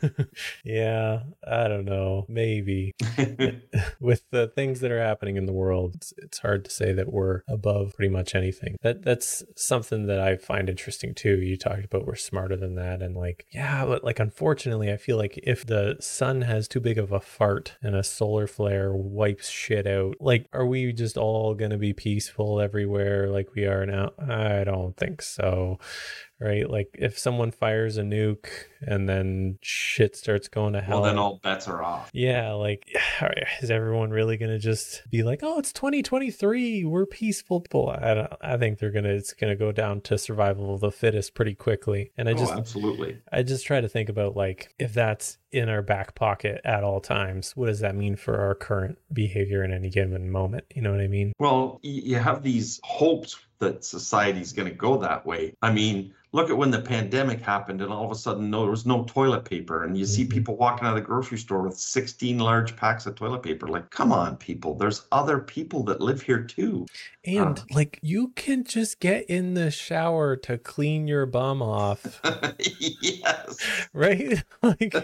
yeah, I don't know. Maybe with the things that are happening in the world, it's, it's hard to say that we're above pretty much anything. That that's something that I find interesting too. You talked about we're smarter than that, and like, yeah, but like, unfortunately, I feel like if the sun has too big of a fart and a solar flare wipes shit out, like, are we just all gonna be peaceful everywhere like we are now? I don't think so right? Like if someone fires a nuke and then shit starts going to hell. well, then all bets are off. yeah, like is everyone really gonna just be like, "Oh, it's 2023, we're peaceful people"? I don't. I think they're gonna. It's gonna go down to survival of the fittest pretty quickly. And I oh, just, absolutely. I just try to think about like if that's in our back pocket at all times, what does that mean for our current behavior in any given moment? You know what I mean? Well, you have these hopes that society's going to go that way. I mean, look at when the pandemic happened and all of a sudden no, there was no toilet paper and you see Mhm. people walking out of the grocery store with 16 large packs of toilet paper. Like, come on, people. There's other people that live here too. And Uh. like you can just get in the shower to clean your bum off, yes. right? like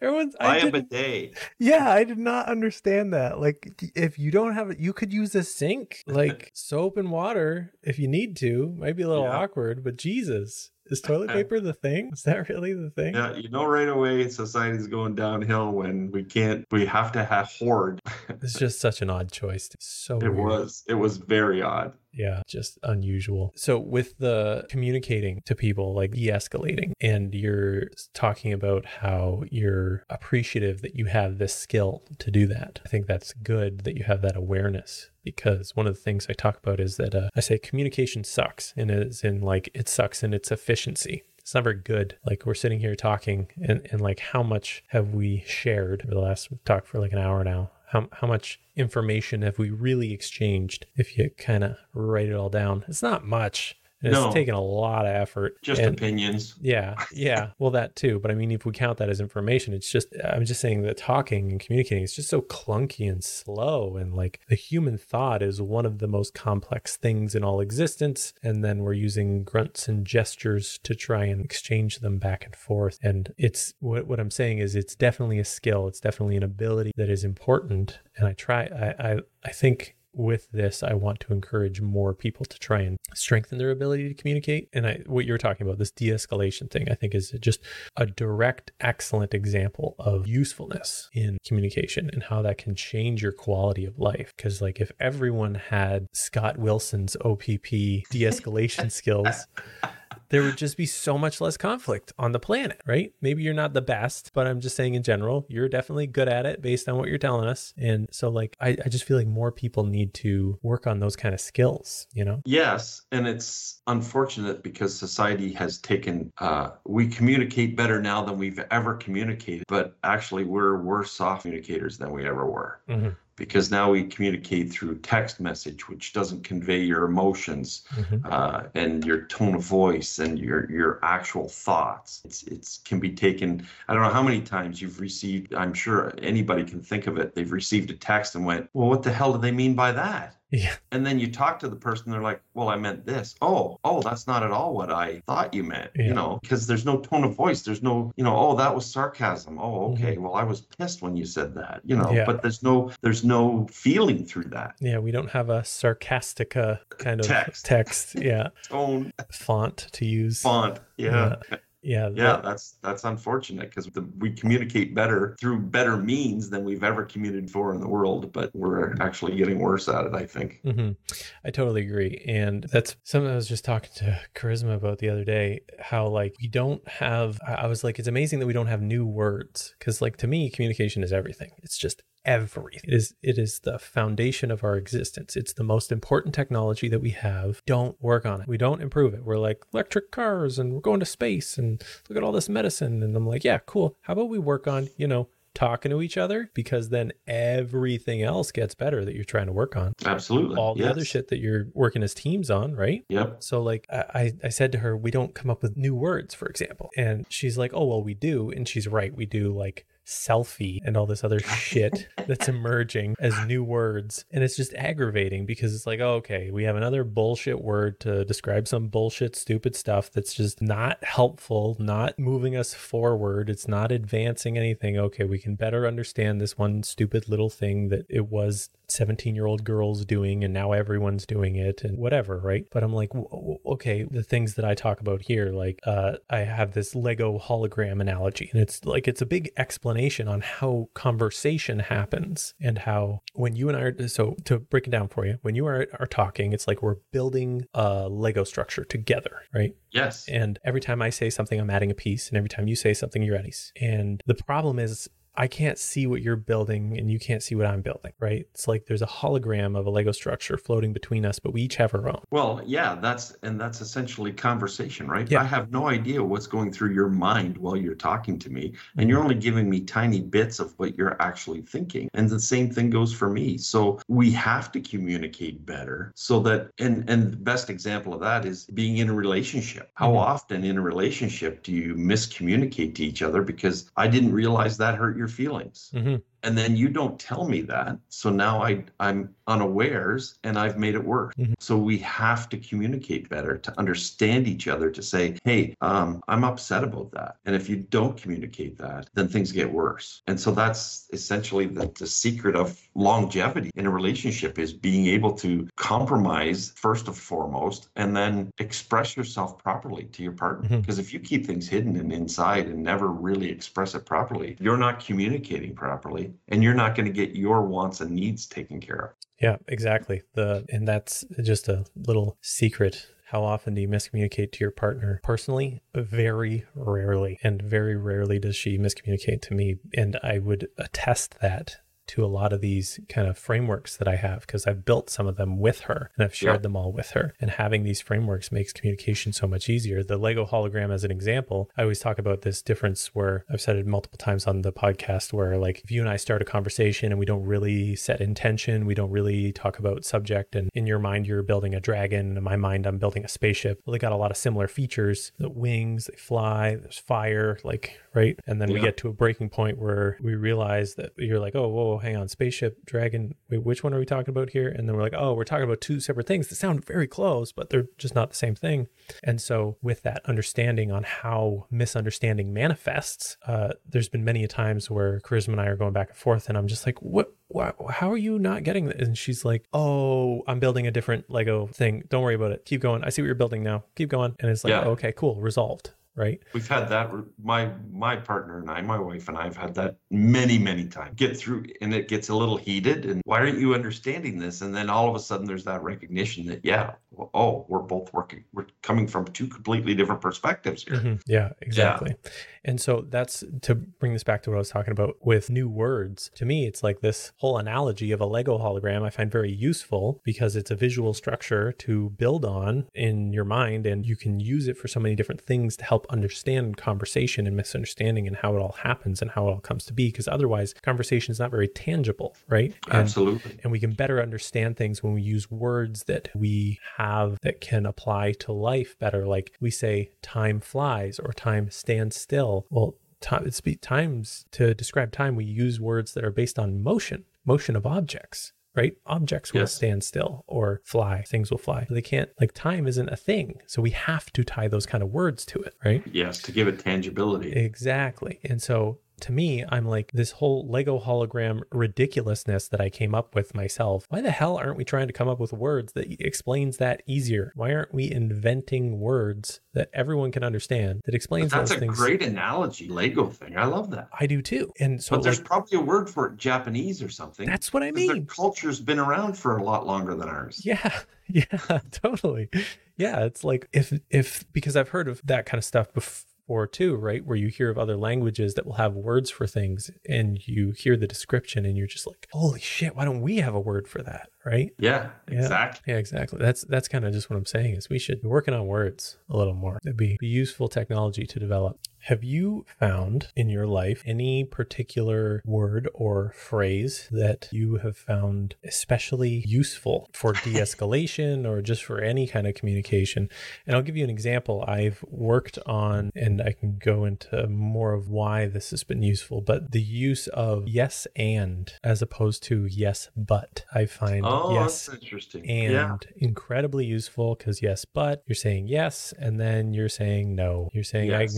everyone's Buy I a bidet. yeah, I did not understand that. Like if you don't have it, you could use a sink, like soap and water if you need to. Might be a little Yeah. awkward, but Jesus. Is toilet paper the thing? Is that really the thing? Yeah, you know right away society's going downhill when we can't we have to have hoard. It's just such an odd choice. So It weird. was it was very odd. Yeah, just unusual. So, with the communicating to people, like de escalating, and you're talking about how you're appreciative that you have this skill to do that. I think that's good that you have that awareness because one of the things I talk about is that uh, I say communication sucks, and it's in like it sucks in its efficiency. It's not very good. Like we're sitting here talking, and, and like how much have we shared over the last we've talked for like an hour now? How, how much information have we really exchanged if you kind of write it all down? It's not much. And No. It's taken a lot of effort. Just and- opinions. yeah, yeah. Well, that too. But I mean, if we count that as information, it's just, I'm just saying that talking and communicating is just so clunky and slow. And like the human thought is one of the most complex things in all existence. And then we're using grunts and gestures to try and exchange them back and forth. And it's what, what I'm saying is it's definitely a skill, it's definitely an ability that is important. And I try, I, I, I think with this, I want to encourage more people to try and strengthen their ability to communicate. And I, what you're talking about, this de escalation thing, I think is just a direct, excellent example of usefulness in communication and how that can change your quality of life. Because, like, if everyone had Scott Wilson's OPP de escalation skills, there would just be so much less conflict on the planet, right? Maybe you're not the best, but I'm just saying in general, you're definitely good at it based on what you're telling us. And so, like, I, I just feel like more people need to work on those kind of skills, you know? Yes, and it's unfortunate because society has taken. Uh, we communicate better now than we've ever communicated, but actually, we're worse off communicators than we ever were. Mhm. Because now we communicate through text message, which doesn't convey your emotions Mhm. uh, and your tone of voice and your your actual thoughts. It's it's can be taken. I don't know how many times you've received. I'm sure anybody can think of it. They've received a text and went, "Well, what the hell do they mean by that?" Yeah. And then you talk to the person, they're like, "Well, I meant this." Oh, oh, that's not at all what I thought you meant. Yeah. You know, because there's no tone of voice. There's no, you know, oh, that was sarcasm. Oh, Mhm. okay. Well, I was pissed when you said that. You know, Yeah. but there's no, there's no feeling through that Yeah, we don't have a sarcastica kind of Text. text. Yeah. tone, Font to use. font. Yeah. Yeah. Yeah, that- that's that's unfortunate because we communicate better through better means than we've ever communicated for in the world, but we're actually getting worse at it. I think. hmm I totally agree. And that's something I was just talking to Charisma about the other day. How, like, we don't have, I was like, it's amazing that we don't have new words. Cause, like, to me, communication is everything. It's just everything. It is, it is the foundation of our existence. It's the most important technology that we have. Don't work on it. We don't improve it. We're like electric cars and we're going to space and look at all this medicine. And I'm like, yeah, cool. How about we work on, you know, talking to each other because then everything else gets better that you're trying to work on Absolutely. all the other shit that you're working as teams on, right? Yep. So like I, I I said to her, we don't come up with new words, for example. And she's like, Oh well we do. And she's right, we do like selfie and all this other shit that's emerging as new words. And it's just aggravating because it's like, oh, okay, we have another bullshit word to describe some bullshit, stupid stuff that's just not helpful, not moving us forward. It's not advancing anything. Okay, we can better understand this one stupid little thing that it was 17 year old girls doing and now everyone's doing it and whatever right but i'm like okay the things that i talk about here like uh i have this lego hologram analogy and it's like it's a big explanation on how conversation happens and how when you and i are so to break it down for you when you are, are talking it's like we're building a lego structure together right Yes. and every time I say something, I'm adding a piece. And every time you say something, you're adding. And the problem is, I can't see what you're building and you can't see what I'm building, right? It's like there's a hologram of a Lego structure floating between us, but we each have our own. Well, yeah, that's and that's essentially conversation, right? Yeah. I have no idea what's going through your mind while you're talking to me, Mm-hmm. and you're only giving me tiny bits of what you're actually thinking. And the same thing goes for me. So we have to communicate better so that and and the best example of that is being in a relationship. How Mhm. often in a relationship do you miscommunicate to each other because I didn't realize that hurt your feelings? Mhm. And then you don't tell me that. So now i i'm unawares and i've made it worse. Mhm. so we have to communicate better to understand each other to say hey um, i'm upset about that. And if you don't communicate that then things get worse. And so that's essentially the, the secret of longevity in a relationship is being able to compromise first and foremost and then express yourself properly to your partner. Mhm. because if you keep things hidden and inside and never really express it properly you're not communicating properly and you're not going to get your wants and needs taken care of Yeah, exactly. The and that's just a little secret. How often do you miscommunicate to your partner? Personally, very rarely. And very rarely does she miscommunicate to me. And I would attest that to a lot of these kind of frameworks that I have because I've built some of them with her and I've shared Yeah. them all with her. And having these frameworks makes communication so much easier. The Lego hologram, as an example, I always talk about this difference where I've said it multiple times on the podcast where, like, if you and I start a conversation and we don't really set intention, we don't really talk about subject, and in your mind, you're building a dragon, in my mind, I'm building a spaceship. Well, they got a lot of similar features the wings, they fly, there's fire, like, right? And then we get to a breaking point where we realize that you're like, oh, whoa, hang on, spaceship, dragon, wait, which one are we talking about here? And then we're like, oh, we're talking about two separate things that sound very close, but they're just not the same thing. And so, with that understanding on how misunderstanding manifests, uh, there's been many a times where Charisma and I are going back and forth, and I'm just like, what? Why, how are you not getting this? And she's like, oh, I'm building a different Lego thing. Don't worry about it. Keep going. I see what you're building now. Keep going. And it's like, Yeah. okay, cool, resolved. Right. we've had that my my partner and i my wife and i have had that many many times get through and it gets a little heated and why aren't you understanding this and then all of a sudden there's that recognition that yeah well, oh, we're both working. We're coming from two completely different perspectives here. Mhm. Yeah, exactly. And so that's to bring this back to what I was talking about with new words. To me, it's like this whole analogy of a Lego hologram I find very useful because it's a visual structure to build on in your mind and you can use it for so many different things to help understand conversation and misunderstanding and how it all happens and how it all comes to be because otherwise conversation is not very tangible, right? And Absolutely. and we can better understand things when we use words that we have that can apply to life better like we say time flies or time stands still well time it's be times to describe time we use words that are based on motion motion of objects right objects will Yes. stand still or fly things will fly they can't like time isn't a thing so we have to tie those kind of words to it right Yes, to give it tangibility. Exactly. And so to me, I'm like, this whole Lego hologram ridiculousness that I came up with myself. Why the hell aren't we trying to come up with words that explains that easier? Why aren't we inventing words that everyone can understand that explains That's those a things? great analogy, Lego thing. I love that. I do too. And so but there's like, probably a word for it, Japanese or something. that's what I mean. culture's been around for a lot longer than ours. Yeah, yeah, totally. Yeah, it's like if if because I've heard of that kind of stuff before too, right? Where you hear of other languages that will have words for things and you hear the description and you're just like, "Holy shit, why don't we have a word for that?" Right? Yeah, Yeah. exactly. Yeah, exactly. That's that's kind of just what I'm saying is we should be working on words a little more. It'd be, be useful technology to develop. Have you found in your life any particular word or phrase that you have found especially useful for de-escalation or just for any kind of communication? And I'll give you an example. I've worked on, and I can go into more of why this has been useful, but the use of yes and as opposed to yes but. I find Oh, yes interesting. and yeah. incredibly useful because yes but you're saying yes and then you're saying no you're saying i Yes.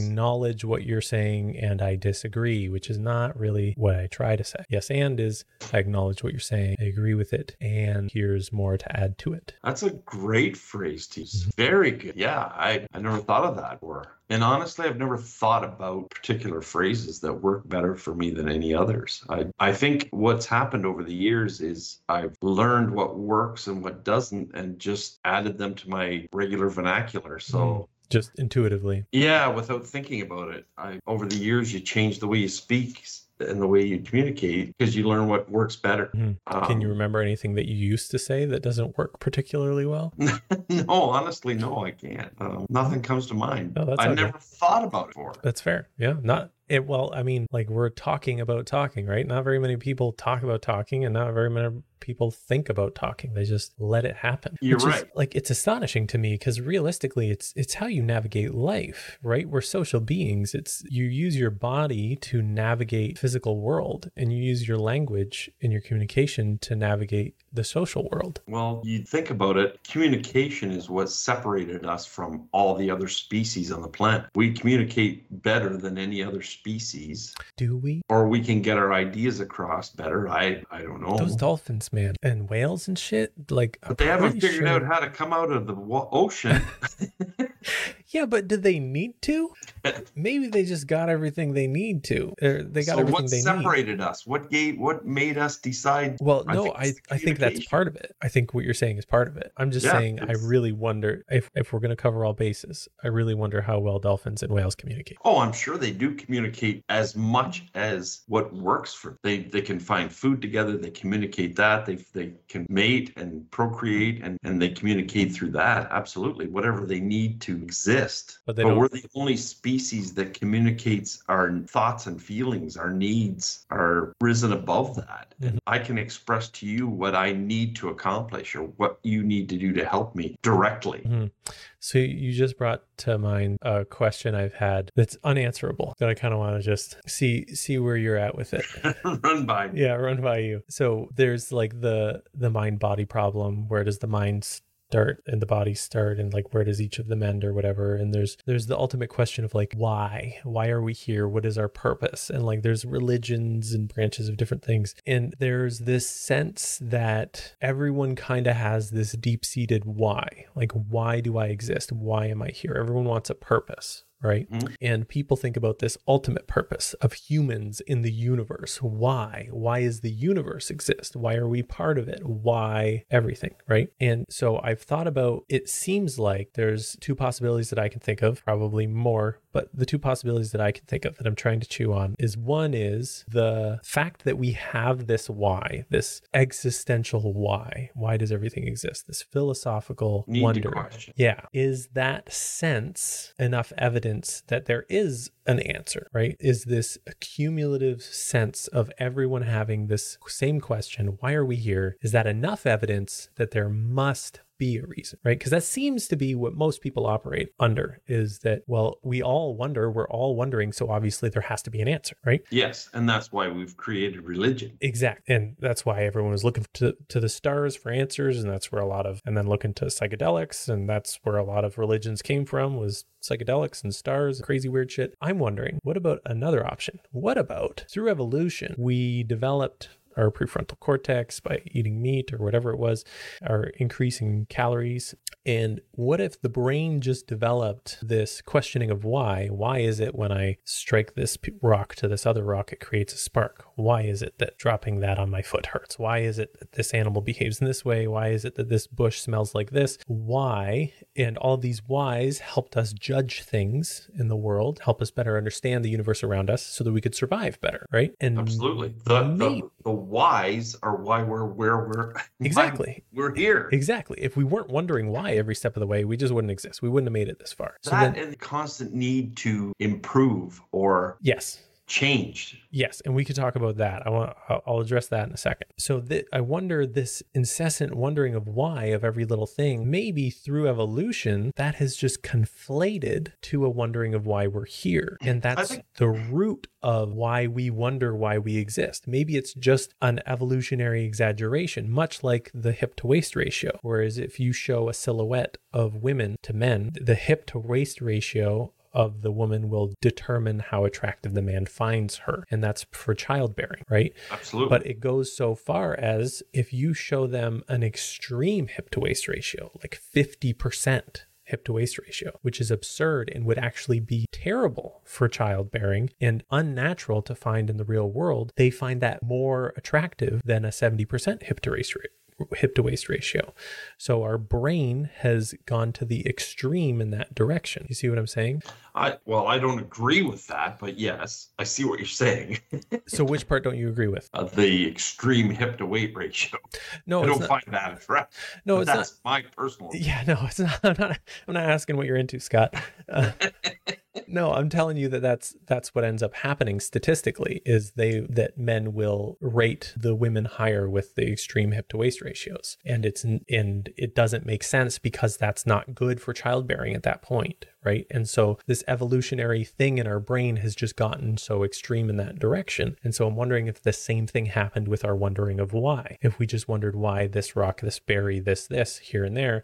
Acknowledge what you're saying and i disagree which is not really what i try to say yes and is i acknowledge what you're saying i agree with it and here's more to add to it That's a great phrase to use. Mm-hmm. Very good. Yeah, I, I never thought of that before. And honestly, I've never thought about particular phrases that work better for me than any others. I, I think what's happened over the years is I've learned what works and what doesn't and just added them to my regular vernacular. So Mm. Just intuitively yeah, without thinking about it, I over the years you change the way you speak and the way you communicate because you learn what works better. Mhm. can you Um, remember anything that you used to say that doesn't work particularly well no, honestly, no, I can't. Um, nothing comes to mind. Oh, I okay. never thought about it before. That's fair. Yeah. Not it. Well, I mean, like we're talking about talking, right? Not very many people talk about talking, and not very many people think about talking. They just let it happen. You're which is, right. like it's astonishing to me because realistically, it's it's how you navigate life, right? We're social beings. It's you use your body to navigate physical world, and you use your language and your communication to navigate the social world. Well, you think about it, communication is what separated us from all the other species on the planet. We communicate better than any other species, Do we? or we can get our ideas across better. I I don't know. Those dolphins, man, and whales and shit. Like, I'm but they haven't figured sure- out how to come out of the wa- ocean. Yeah, but did they need to? Maybe they just got everything they need to. They got so everything what they need. separated us? What gave? What made us decide? Well, I no, think I, I think that's part of it. I think what you're saying is part of it. I'm just Yeah, saying I really wonder if, if we're going to cover all bases, I really wonder how well dolphins and whales communicate. Oh, I'm sure they do communicate as much as what works for them. They they can find food together, they communicate that, they they can mate and procreate and, and they communicate through that. Absolutely. Whatever they need to exist. But they but we're the only species that communicates our thoughts and feelings, our needs are risen above that. Mhm. I can express to you what I need to accomplish or what you need to do to help me directly. Mhm. So you just brought to mind a question I've had that's unanswerable that I kind of want to just see see where you're at with it. Run by. yeah run by you so there's like the the mind body problem where does the mind start and the body start and like where does each of them end or whatever. And there's there's the ultimate question of like why? Why are we here? What is our purpose? And like there's religions and branches of different things. And there's this sense that everyone kind of has this deep-seated why. Like why do i exist? Why am i here? Everyone wants a purpose right? Mhm. And people think about this ultimate purpose of humans in the universe. Why? Why is the universe exist? Why are we part of it? Why everything, right? And so I've thought about it seems like there's two possibilities that I can think of, probably more, but the two possibilities that I can think of that I'm trying to chew on is one is the fact that we have this why, this existential why. Why does everything exist? This philosophical Need wonder. Yeah. Is that sense enough evidence that there is an answer, right? Is this accumulative sense of everyone having this same question, why are we here? Is that enough evidence that there must be a reason, right? Because that seems to be what most people operate under is that, well, we all wonder, we're all wondering. So obviously there has to be an answer, right? Yes, and that's why we've created religion. Exactly. And that's why everyone was looking to, to the stars for answers. And that's where a lot of, and then looking to psychedelics. And that's where a lot of religions came from was psychedelics and stars, crazy weird shit. I'm wondering, what about another option? What about through evolution, we developed our prefrontal cortex by eating meat or whatever it was, are increasing calories. And what if the brain just developed this questioning of why? Why is it when I strike this rock to this other rock, it creates a spark? Why is it that dropping that on my foot hurts? Why is it that this animal behaves in this way? Why is it that this bush smells like this? Why? And all these whys helped us judge things in the world, help us better understand the universe around us so that we could survive better, right? And Absolutely. The, the the whys are why we're where we're Exactly. we're here. Exactly. If we weren't wondering why every step of the way, we just wouldn't exist. We wouldn't have made it this far. So that then, and the constant need to improve or yes, change. yes, and we could talk about that. I want. I'll I'll address that in a second. So th- I wonder this incessant wondering of why of every little thing. Maybe through evolution, that has just conflated to a wondering of why we're here, and that's think- the root of why we wonder why we exist. Maybe it's just an evolutionary exaggeration, much like the hip to waist ratio. Whereas if you show a silhouette of women to men, the hip to waist ratio of the woman will determine how attractive the man finds her. And that's for childbearing, right? Absolutely. But it goes so far as if you show them an extreme hip to waist ratio, like 50% hip to waist ratio, which is absurd and would actually be terrible for childbearing and unnatural to find in the real world, they find that more attractive than a 70% hip to waist ratio hip to waist ratio. So our brain has gone to the extreme in that direction. You see what I'm saying? I well, I don't agree with that, but yes, I see what you're saying. So which part don't you agree with? uh, the extreme hip to waist ratio. No, I don't not. find that attractive. No, it's not. that's my personal. Yeah, no, it's not. I'm not. I'm not asking what you're into, Scott. Uh, no, I'm telling you that that's that's what ends up happening statistically is they that men will rate the women higher with the extreme hip to waist ratios, and it's and it doesn't make sense because that's not good for childbearing at that point, right? And so this evolutionary thing in our brain has just gotten so extreme in that direction, and so I'm wondering if the same thing happened with our wondering of why. If we just wondered why this rock, this berry, this this here and there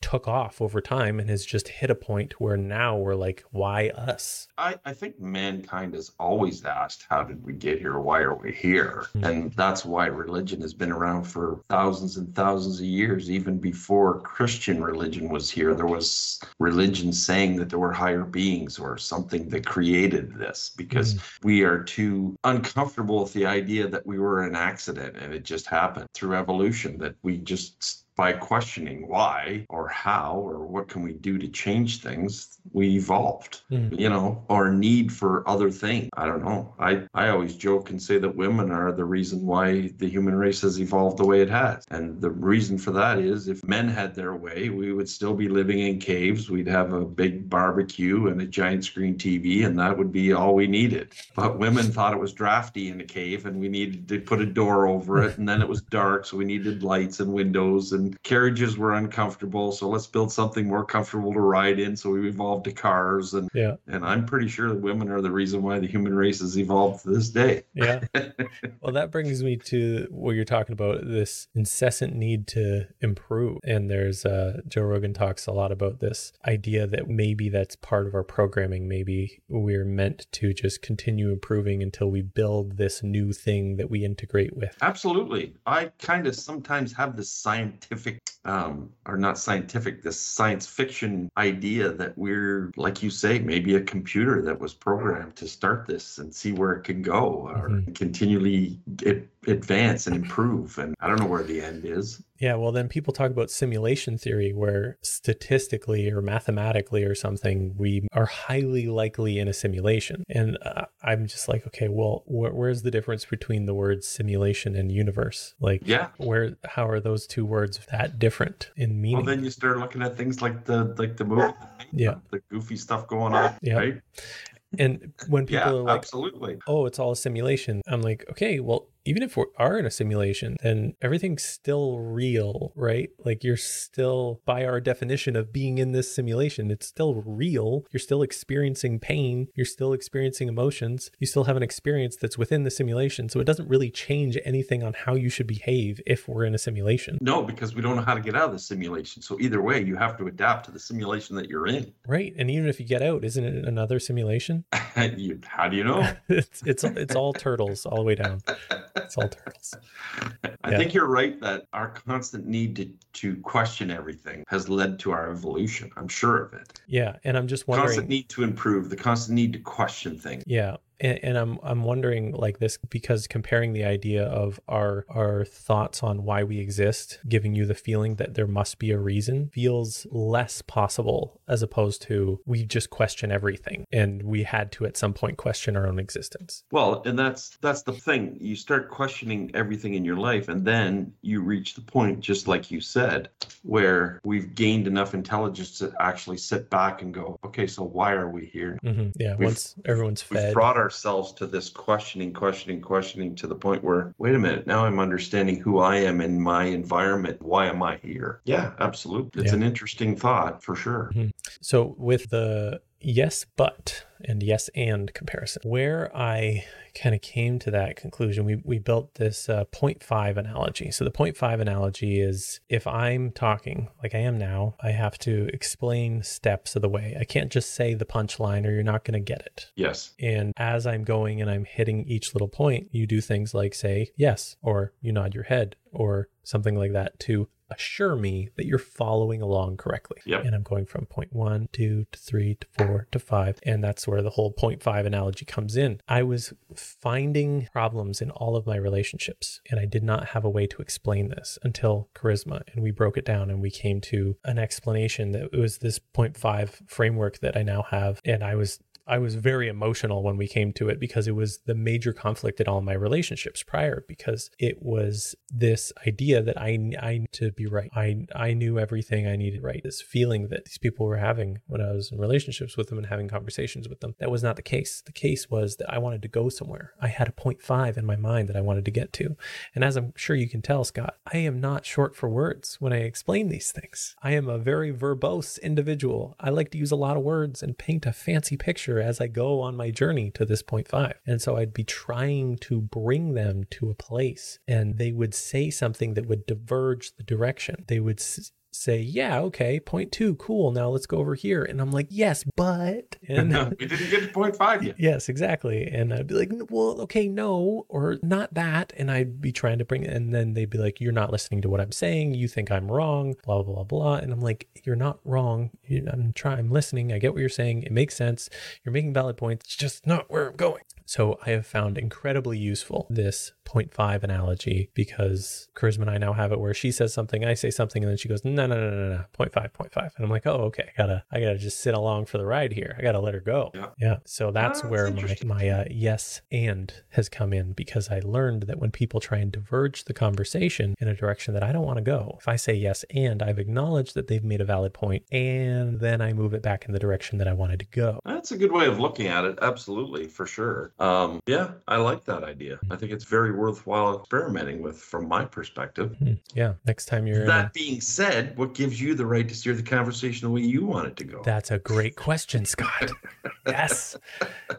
took off over time and has just hit a point where now we're like, why us? I, I think mankind has always asked, how did we get here? Why are we here? Hmm. And that's why religion has been around for thousands and thousands of years. Even before Christian religion was here, there was religion saying that there were higher beings or something that created this because we are too uncomfortable with the idea that we were an accident and it just happened through evolution that we just by questioning why or how or what can we do to change things we evolved. Mm. you know our need for other things. I don't know. I i always joke and say that women are the reason why the human race has evolved the way it has. And the reason for that is if men had their way we would still be living in caves. We'd have a big barbecue and a giant screen tv and that would be all we needed. But women thought it was drafty in a cave and we needed to put a door over it and then it was dark so we needed lights and windows and carriages were uncomfortable so let's build something more comfortable to ride in so we evolved to cars and Yeah. and i'm pretty sure that women are the reason why the human race has evolved to this day Yeah. well, that brings me to what you're talking about this incessant need to improve. And there's uh, Joe Rogan talks a lot about this idea that maybe that's part of our programming. Maybe we're meant to just continue improving until we build this new thing that we integrate with. absolutely i kind of sometimes have this scientific perfect um, or not scientific, this science fiction idea that we're, like you say, maybe a computer that was programmed to start this and see where it can go or Mhm. continually advance and improve. And I don't know where the end is. Yeah, well, then people talk about simulation theory, where statistically or mathematically or something, we are highly likely in a simulation. And uh, I'm just like, okay, well, wh- where's the difference between the words simulation and universe? Like, Yeah. where, how are those two words that different in meaning? Well, then you start looking at things like the like the movie, Yeah. the goofy stuff going on, Yeah. right? and when people Yeah, are like, absolutely. oh, it's all a simulation, I'm like, okay, well, even if we are in a simulation, then everything's still real, right? Like you're still, by our definition of being in this simulation, it's still real. You're still experiencing pain. You're still experiencing emotions. You still have an experience that's within the simulation. So it doesn't really change anything on how you should behave if we're in a simulation. No, because we don't know how to get out of the simulation. So either way, you have to adapt to the simulation that you're in. Right. And even if you get out, isn't it another simulation? you, how do you know? it's, it's, it's all turtles all the way down. It's all turtles. I Yeah. think you're right that our constant need to, to question everything has led to our evolution. I'm sure of it. Yeah. And I'm just wondering. Constant need to improve, the constant need to question things. Yeah. And, and I'm I'm wondering like this because comparing the idea of our our thoughts on why we exist, giving you the feeling that there must be a reason, feels less possible as opposed to we just question everything and we had to at some point question our own existence. Well, and that's that's the thing. You start questioning everything in your life, and then you reach the point, just like you said, where we've gained enough intelligence to actually sit back and go, okay, so why are we here? Mm-hmm. Yeah. We've- once everyone's fed. brought ourselves to this questioning, questioning, questioning to the point where, wait a minute, now I'm understanding who I am in my environment. Why am I here? Yeah, absolutely. It's Yeah. an interesting thought for sure. Mm-hmm. So with the yes but and yes and comparison, where I kind of came to that conclusion, we we built this uh, 0.5 analogy. So the 0.5 analogy is if I'm talking like I am now, I have to explain steps of the way. I can't just say the punchline or you're not going to get it. Yes. And as I'm going and I'm hitting each little point, you do things like say yes, or you nod your head, or something like that to assure me that you're following along correctly. Yep. And I'm going from point one, two to three to four to five. And that's where the whole point five analogy comes in. I was finding problems in all of my relationships, and I did not have a way to explain this until charisma. And we broke it down and we came to an explanation that it was this point five framework that I now have. And I was I was very emotional when we came to it because it was the major conflict in all my relationships prior because it was this idea that I I need to be right. I I knew everything I needed right. This feeling that these people were having when I was in relationships with them and having conversations with them. That was not the case. The case was that I wanted to go somewhere. I had a point five in my mind that I wanted to get to. And as I'm sure you can tell, Scott, I am not short for words when I explain these things. I am a very verbose individual. I like to use a lot of words and paint a fancy picture as I go on my journey to this point five. And so I'd be trying to bring them to a place and they would say something that would diverge the direction. They would say, yeah, okay, point two, cool. Now let's go over here. And I'm like, yes, but. And we didn't get to point five yet. Yes, exactly. And I'd be like, well, okay, no, or not that. And I'd be trying to bring it. And then they'd be like, you're not listening to what I'm saying. You think I'm wrong, blah, blah, blah, blah. And I'm like, you're not wrong. I'm trying, I'm listening. I get what you're saying. It makes sense. You're making valid points. It's just not where I'm going. So I have found incredibly useful this 0.5 analogy because Charisma and I now have it where she says something, I say something, and then she goes, no, no, no, no, no, no, 0.5, 0.5. And I'm like, oh, okay. I gotta, I gotta just sit along for the ride here. I gotta let her go. Yeah. Yeah. So that's Ah, that's where my, my uh, yes and has come in because I learned that when people try and diverge the conversation in a direction that I don't want to go, if I say yes and I've acknowledged that they've made a valid point and then I move it back in the direction that I wanted to go. That's a good way of looking at it. Absolutely, for sure. Um, yeah, I like that idea. I think it's very worthwhile experimenting with from my perspective. Hmm. Yeah. Next time you're in a- That being said, what gives you the right to steer the conversation the way you want it to go? That's a great question, Scott. yes.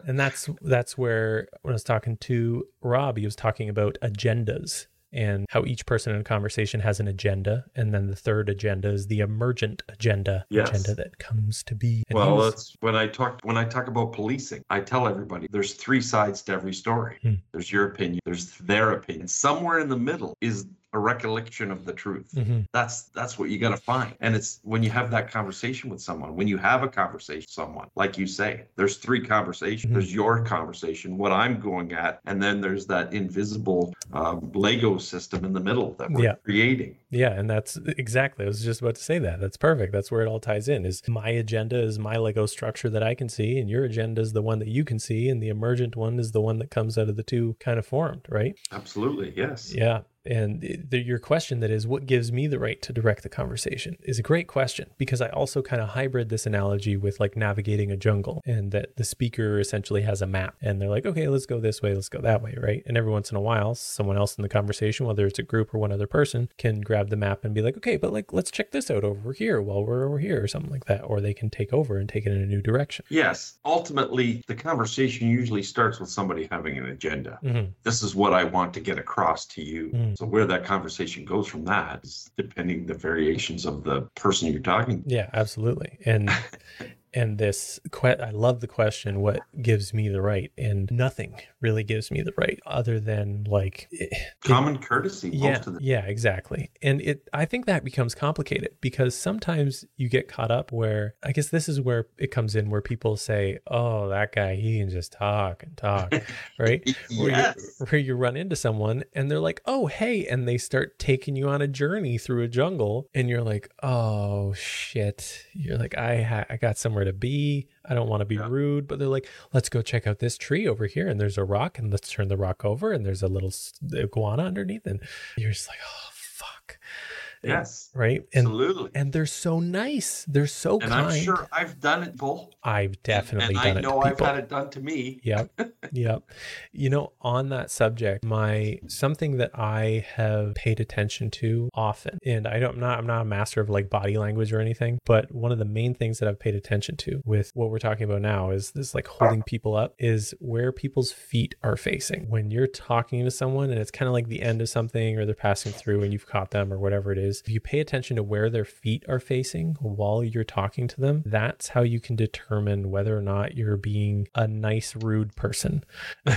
And that's that's where when I was talking to Rob, he was talking about agendas and how each person in a conversation has an agenda. And then the third agenda is the emergent agenda, Yes. agenda that comes to be. And well, was- that's when I talk when I talk about policing. I tell everybody there's three sides to every story. Hmm. There's your opinion, there's their opinion. Somewhere in the middle is a recollection of the truth. Mhm. That's that's what you got to find. And it's when you have that conversation with someone, when you have a conversation with someone, like you say, there's three conversations. Mhm. There's your conversation, what I'm going at, and then there's that invisible um, Lego system in the middle that we're Yeah. creating. Yeah, and that's exactly. I was just about to say that. That's perfect. That's where it all ties in. Is my agenda is my Lego structure that I can see, and your agenda is the one that you can see, and the emergent one is the one that comes out of the two kind of formed, right? Absolutely, yes. Yeah. And the, your question that is, what gives me the right to direct the conversation is a great question because I also kind of hybrid this analogy with like navigating a jungle and that the speaker essentially has a map and they're like, okay, let's go this way, let's go that way, right? And every once in a while, someone else in the conversation, whether it's a group or one other person, can grab the map and be like, okay, but like, let's check this out over here while we're over here or something like that. Or they can take over and take it in a new direction. Yes. Ultimately, the conversation usually starts with somebody having an agenda. Mhm. This is what I want to get across to you. Mm. So where that conversation goes from that is depending the variations of the person you're talking. to. Yeah, absolutely. And and this que- I love the question what gives me the right and nothing really gives me the right other than like it- Common courtesy yeah, most of the yeah, exactly. And it I think that becomes complicated because sometimes you get caught up where I guess this is where it comes in where people say, "Oh, that guy, he can just talk and talk." right? Where, you, where you run into someone and they're like, oh, hey. And they start taking you on a journey through a jungle. And you're like, oh, shit. You're like, I, ha- I got somewhere to be. I don't want to be Yeah. rude. But they're like, let's go check out this tree over here. And there's a rock. And let's turn the rock over. And there's a little iguana underneath. And you're just like, oh, fuck. Yes. Right. And, Absolutely. and they're so nice. They're so And kind. I'm sure I've done it, Bull. I've definitely and done I it. I know I've had it done to me. Yep. Yep. You know, on that subject, my something that I have paid attention to often, and I don't I'm not I'm not a master of like body language or anything, but one of the main things that I've paid attention to with what we're talking about now is this like holding people up is where people's feet are facing. When you're talking to someone and it's kind of like the end of something or they're passing through and you've caught them or whatever it is, if you pay attention to where their feet are facing while you're talking to them, that's how you can determine whether or not you're being a nice, rude person.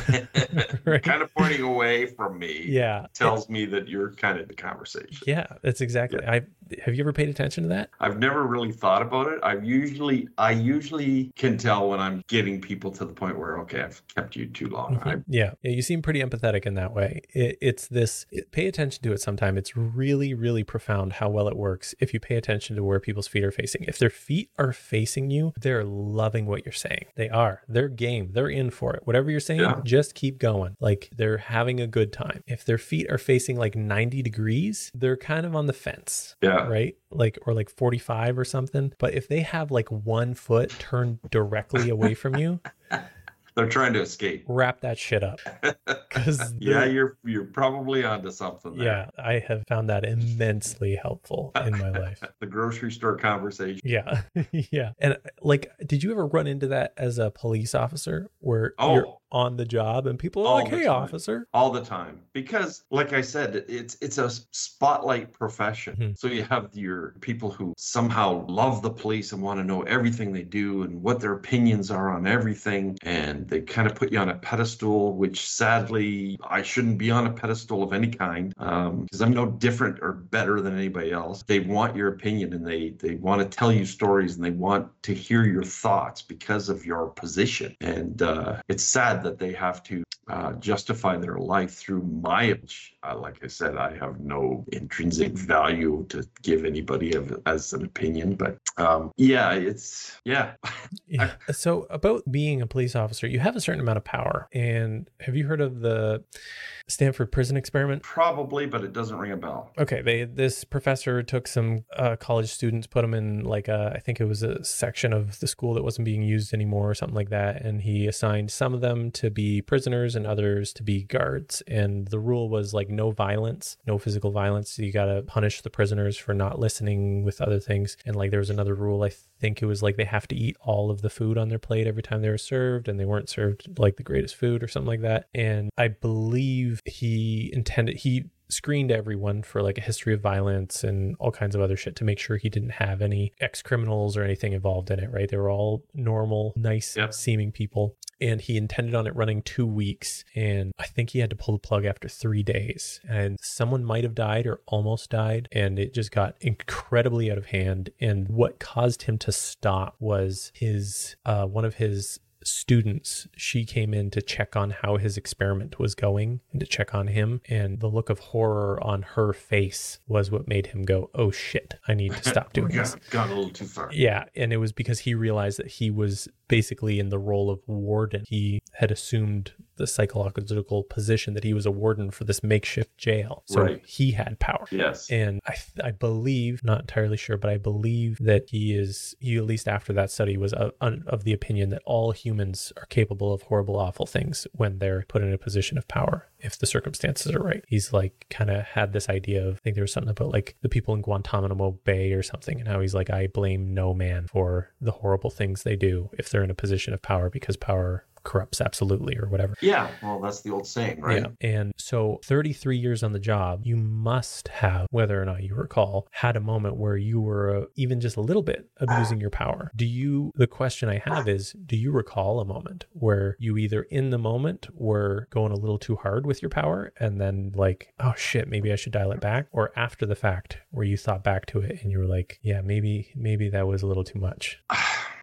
Right? kind of pointing away from me Yeah. tells me that you're kind of the conversation. Yeah, that's exactly. I have you ever paid attention to that? I've never really thought about it. I've usually I usually can tell when I'm getting people to the point where okay, I've kept you too long. Mm-hmm. I, Yeah, yeah, you seem pretty empathetic in that way. It, it's this. It, pay attention to it sometime. It's really, really profound how well it works if you pay attention to where people's feet are facing. If their feet are facing you, they're loving what you're saying. They are. They're game. They're in for it. Whatever you're saying, Yeah. just keep going. Like they're having a good time. If their feet are facing like 90 degrees, they're kind of on the fence. Yeah. Right. Like or like 45 or something. But if they have like one foot turned directly away from you, they're trying to escape. wrap that shit up. Because Yeah, you're you're probably onto something there. yeah, I have found that immensely helpful in my life. The grocery store conversation. Yeah. yeah. And like, did you ever run into that as a police officer where you're Oh. on the job and people are All like, hey, time. officer? all the time because like i said it's it's a spotlight profession Mhm. so you have your people who somehow love the police and want to know everything they do and what their opinions are on everything and they kind of put you on a pedestal which sadly i shouldn't be on a pedestal of any kind because i'm no different or better than anybody else they want your opinion and they they want to tell you stories and they want to hear your thoughts because of your position and uh, it's sad that they have to uh, justify their life through my uh, like i said i have no intrinsic value to give anybody of, as an opinion but um, yeah it's yeah Yeah. So about being a police officer, you have a certain amount of power. And have you heard of the Stanford prison experiment? probably but it doesn't ring a bell Okay, they this professor took some uh, college students, put them in like a, I think it was a section of the school that wasn't being used anymore or something like that, and he assigned some of them to be prisoners and others to be guards. And the rule was like no violence, no physical violence. You got to punish the prisoners for not listening with other things. And like there was another rule, I think it was like they have to eat all of the food on their plate every time they were served, and they weren't served like the greatest food or something like that. And I believe he intended he screened everyone for like a history of violence and all kinds of other shit to make sure he didn't have any ex criminals or anything involved in it, right? They were all normal, nice Yep. seeming people. And he intended on it running two weeks. And I think he had to pull the plug after three days. And someone might have died or almost died. And it just got incredibly out of hand. And what caused him to stop was his, uh, one of his students she came in to check on how his experiment was going and to check on him. And the look of horror on her face was what made him go oh shit i need to stop doing We this. got, got a little too far. yeah and it was because he realized that he was basically in the role of warden. He had assumed the psychological position that he was a warden for this makeshift jail so Right. he had power Yes. and I, I believe, not entirely sure, but I believe that he is, he at least after that study was of, of the opinion that all humans are capable of horrible, awful things when they're put in a position of power, if the circumstances are right. He's like kind of had this idea of, I think there was something about like the people in Guantanamo Bay or something, and how he's like, I blame no man for the horrible things they do if they're in a position of power because power corrupts absolutely or whatever. Yeah. Well, that's the old saying, right? Yeah. And so 33 years on the job, you must have, whether or not you recall, had a moment where you were uh, even just a little bit abusing your power. Do you, the question I have is, do you recall a moment where you either in the moment were going a little too hard with your power and then like, oh shit, maybe I should dial it back? Or after the fact where you thought back to it and you were like, yeah, maybe, maybe that was a little too much?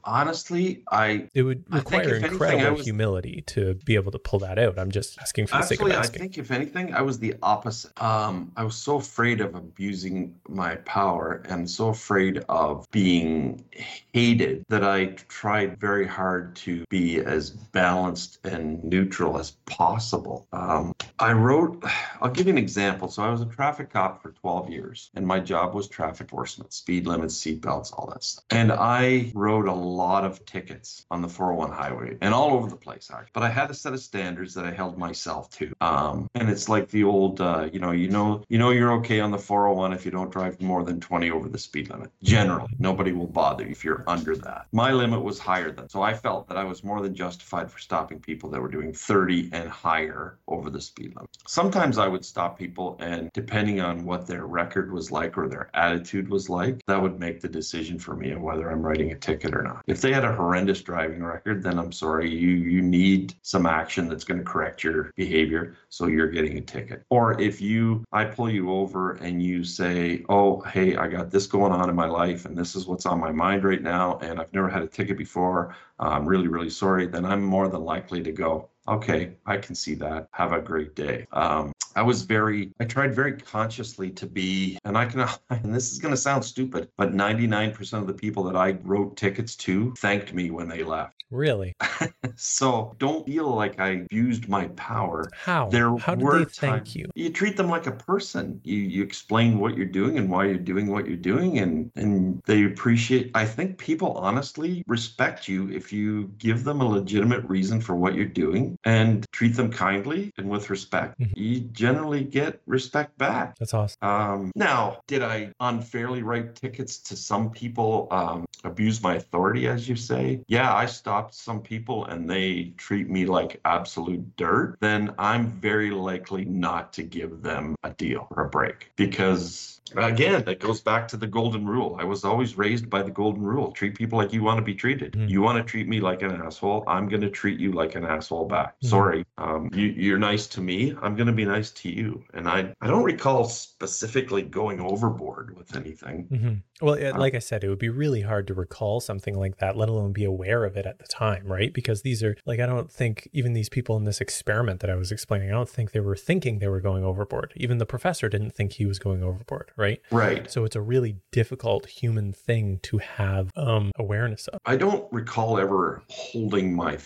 Honestly, I It would require if anything, incredible was- humility to be able to pull that out. I'm just asking for the sake Actually, of I think if anything, I was the opposite. Um, I was so afraid of abusing my power and so afraid of being hated that I tried very hard to be as balanced and neutral as possible. Um, I wrote, I'll give you an example. So I was a traffic cop for 12 years, and my job was traffic enforcement, speed limits, seatbelts, all that stuff. And I wrote a lot of tickets on the 401 highway and all over the place, actually. But I had a set of standards that I held myself to. Um, and it's like the old, uh, you know, you know, you know, you're okay on the 401 if you don't drive more than 20 over the speed limit. Generally, nobody will bother if you're under that. My limit was higher than, so I felt that I was more than justified for stopping people that were doing 30 and higher over the speed limit. Sometimes I would stop people, and depending on what their record was like or their attitude was like, that would make the decision for me on whether I'm writing a ticket or not. If they had a horrendous driving record, then I'm sorry, you you need some action that's going to correct your behavior, so you're getting a ticket. Or if you I pull you over and you say, "Oh, hey, I got this going on in my life, and this is what's on my mind right now, and I've never had a ticket before. I'm really, really sorry." Then I'm more than likely to go, okay, I can see that. Have a great day. Um, I was very, I tried very consciously to be, and I can, and this is going to sound stupid, but 99% of the people that I wrote tickets to thanked me when they left. Really? So don't feel like I abused my power. How? There How they thank times- you? You treat them like a person. You you explain what you're doing and why you're doing what you're doing, and and they appreciate. I think people honestly respect you if you give them a legitimate reason for what you're doing and treat them kindly and with respect. Mhm. You generally get respect back. That's awesome. Um, now, did I unfairly write tickets to some people, um, abuse my authority, as you say? Yeah, I stopped some people and they treat me like absolute dirt. Then I'm very likely not to give them a deal or a break because. Again, that goes back to the golden rule. I was always raised by the golden rule. Treat people like you want to be treated. Mm. You want to treat me like an asshole. I'm going to treat you like an asshole back. Mm. Sorry. Um, you, you're nice to me. I'm going to be nice to you. And I, I don't recall specifically going overboard with anything. hmm Well, it, Uh, like I said, it would be really hard to recall something like that, let alone be aware of it at the time, right? Because these are like, I don't think even these people in this experiment that I was explaining, I don't think they were thinking they were going overboard. Even the professor didn't think he was going overboard, right? Right. So it's a really difficult human thing to have um, awareness of. I don't recall ever holding my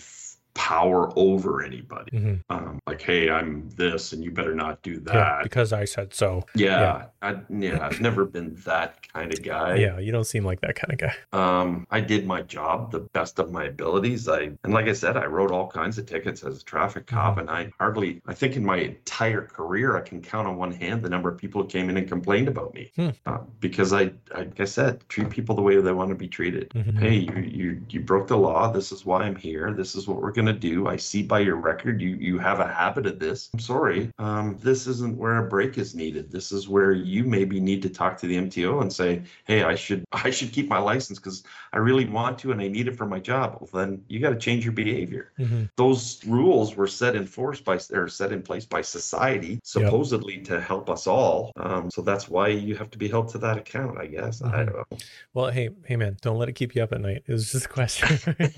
power over anybody. Mhm. Um, like, hey, I'm this, and you better not do Yeah, that. because I said so. Yeah, I, yeah, I've never been that kind of guy. Yeah, you don't seem like that kind of guy. Um, I did my job the best of my abilities. I and like I said, I wrote all kinds of tickets as a traffic cop, Mm-hmm. and I hardly, I think in my entire career, I can count on one hand the number of people who came in and complained about me, Hmm. uh, because I, I, like I said, treat people the way they want to be treated. Mhm. Hey, you, you, you broke the law. This is why I'm here. This is what we're gonna going to do. I see by your record you you have a habit of this. I'm sorry, um, this isn't where a break is needed. This is where you maybe need to talk to the MTO and say, hey, I should I should keep my license because I really want to and I need it for my job. Well, then you got to change your behavior. Mm-hmm. Those rules were set in force by or set in place by society, supposedly to help us all. Um, so that's why you have to be held to that account, I guess. I don't know. Well, hey, hey, man, don't let it keep you up at night. It was just a question.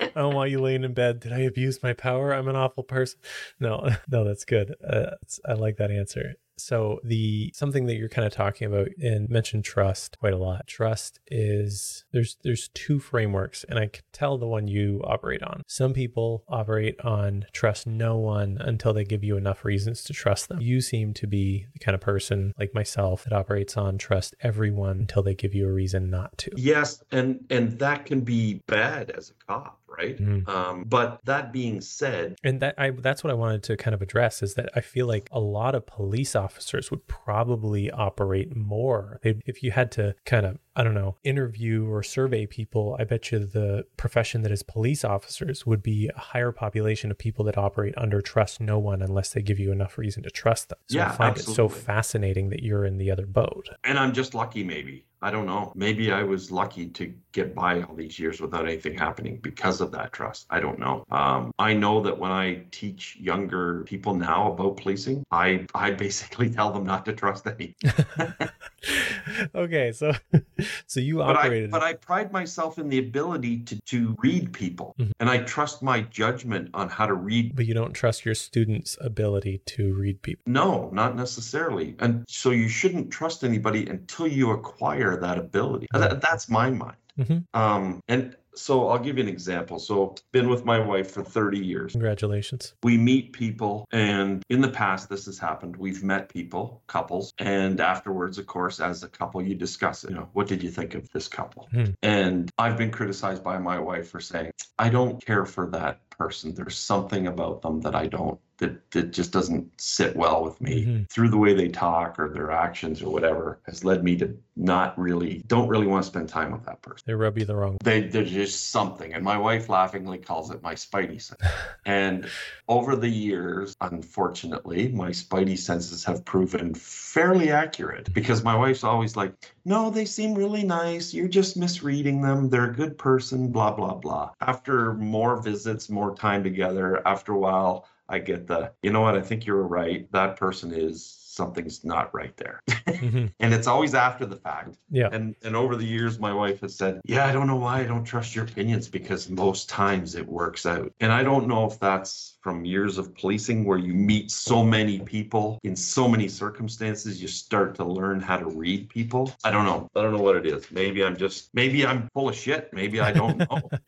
I don't want you laying in bed. Did I abuse my power? I'm an awful person. No, no, that's good. Uh, I like that answer. So the something that you're kind of talking about and mentioned trust quite a lot. Trust is there's there's two frameworks, and I could tell the one you operate on. Some people operate on trust no one until they give you enough reasons to trust them. You seem to be the kind of person like myself that operates on trust everyone until they give you a reason not to. Yes, and and that can be bad as a cop, right? Mhm. Um, but that being said, And that I that's what I wanted to kind of address is that I feel like a lot of police officers would probably operate more. They, if you had to kind of I don't know interview or survey people, I bet you the profession that is police officers would be a higher population of people that operate under trust no one unless they give you enough reason to trust them. So I Yeah, find it so fascinating that you're in the other boat. and I'm just lucky, maybe. I don't know. Maybe I was lucky to get by all these years without anything happening because of that trust. I don't know. Um, I know that when I teach younger people now about policing, I I basically tell them not to trust any. okay, so so you But I but I pride myself in the ability to to read people, Mhm. and I trust my judgment on how to read but you don't trust your students' ability to read people. No, not necessarily. And so you shouldn't trust anybody until you acquire that ability. That, that's my mind. Mhm. Um, and so I'll give you an example. So been with my wife for 30 years. Congratulations. We meet people, and in the past, this has happened. We've met people, couples, and afterwards, of course, as a couple, you discuss it. You know, what did you think of this couple? Hmm. And I've been criticized by my wife for saying, I don't care for that person. There's something about them that I don't, that, that just doesn't sit well with me Mhm. through the way they talk or their actions or whatever has led me to not really, don't really want to spend time with that person. They rub you the wrong way. They, there's just something. And my wife laughingly calls it my spidey sense. and over the years, unfortunately, my spidey senses have proven fairly accurate because my wife's always like, no, they seem really nice. You're just misreading them. They're a good person, blah, blah, blah. After more visits, more time together, after a while, I get the, you know what, I think you're right. That person is something's not right there. Mhm. and it's always after the fact. Yeah. And and over the years, my wife has said, "Yeah, I don't know why I don't trust your opinions because most times it works out." And I don't know if that's from years of policing where you meet so many people in so many circumstances, you start to learn how to read people. I don't know. I don't know what it is. Maybe I'm just maybe I'm full of shit. Maybe I don't know.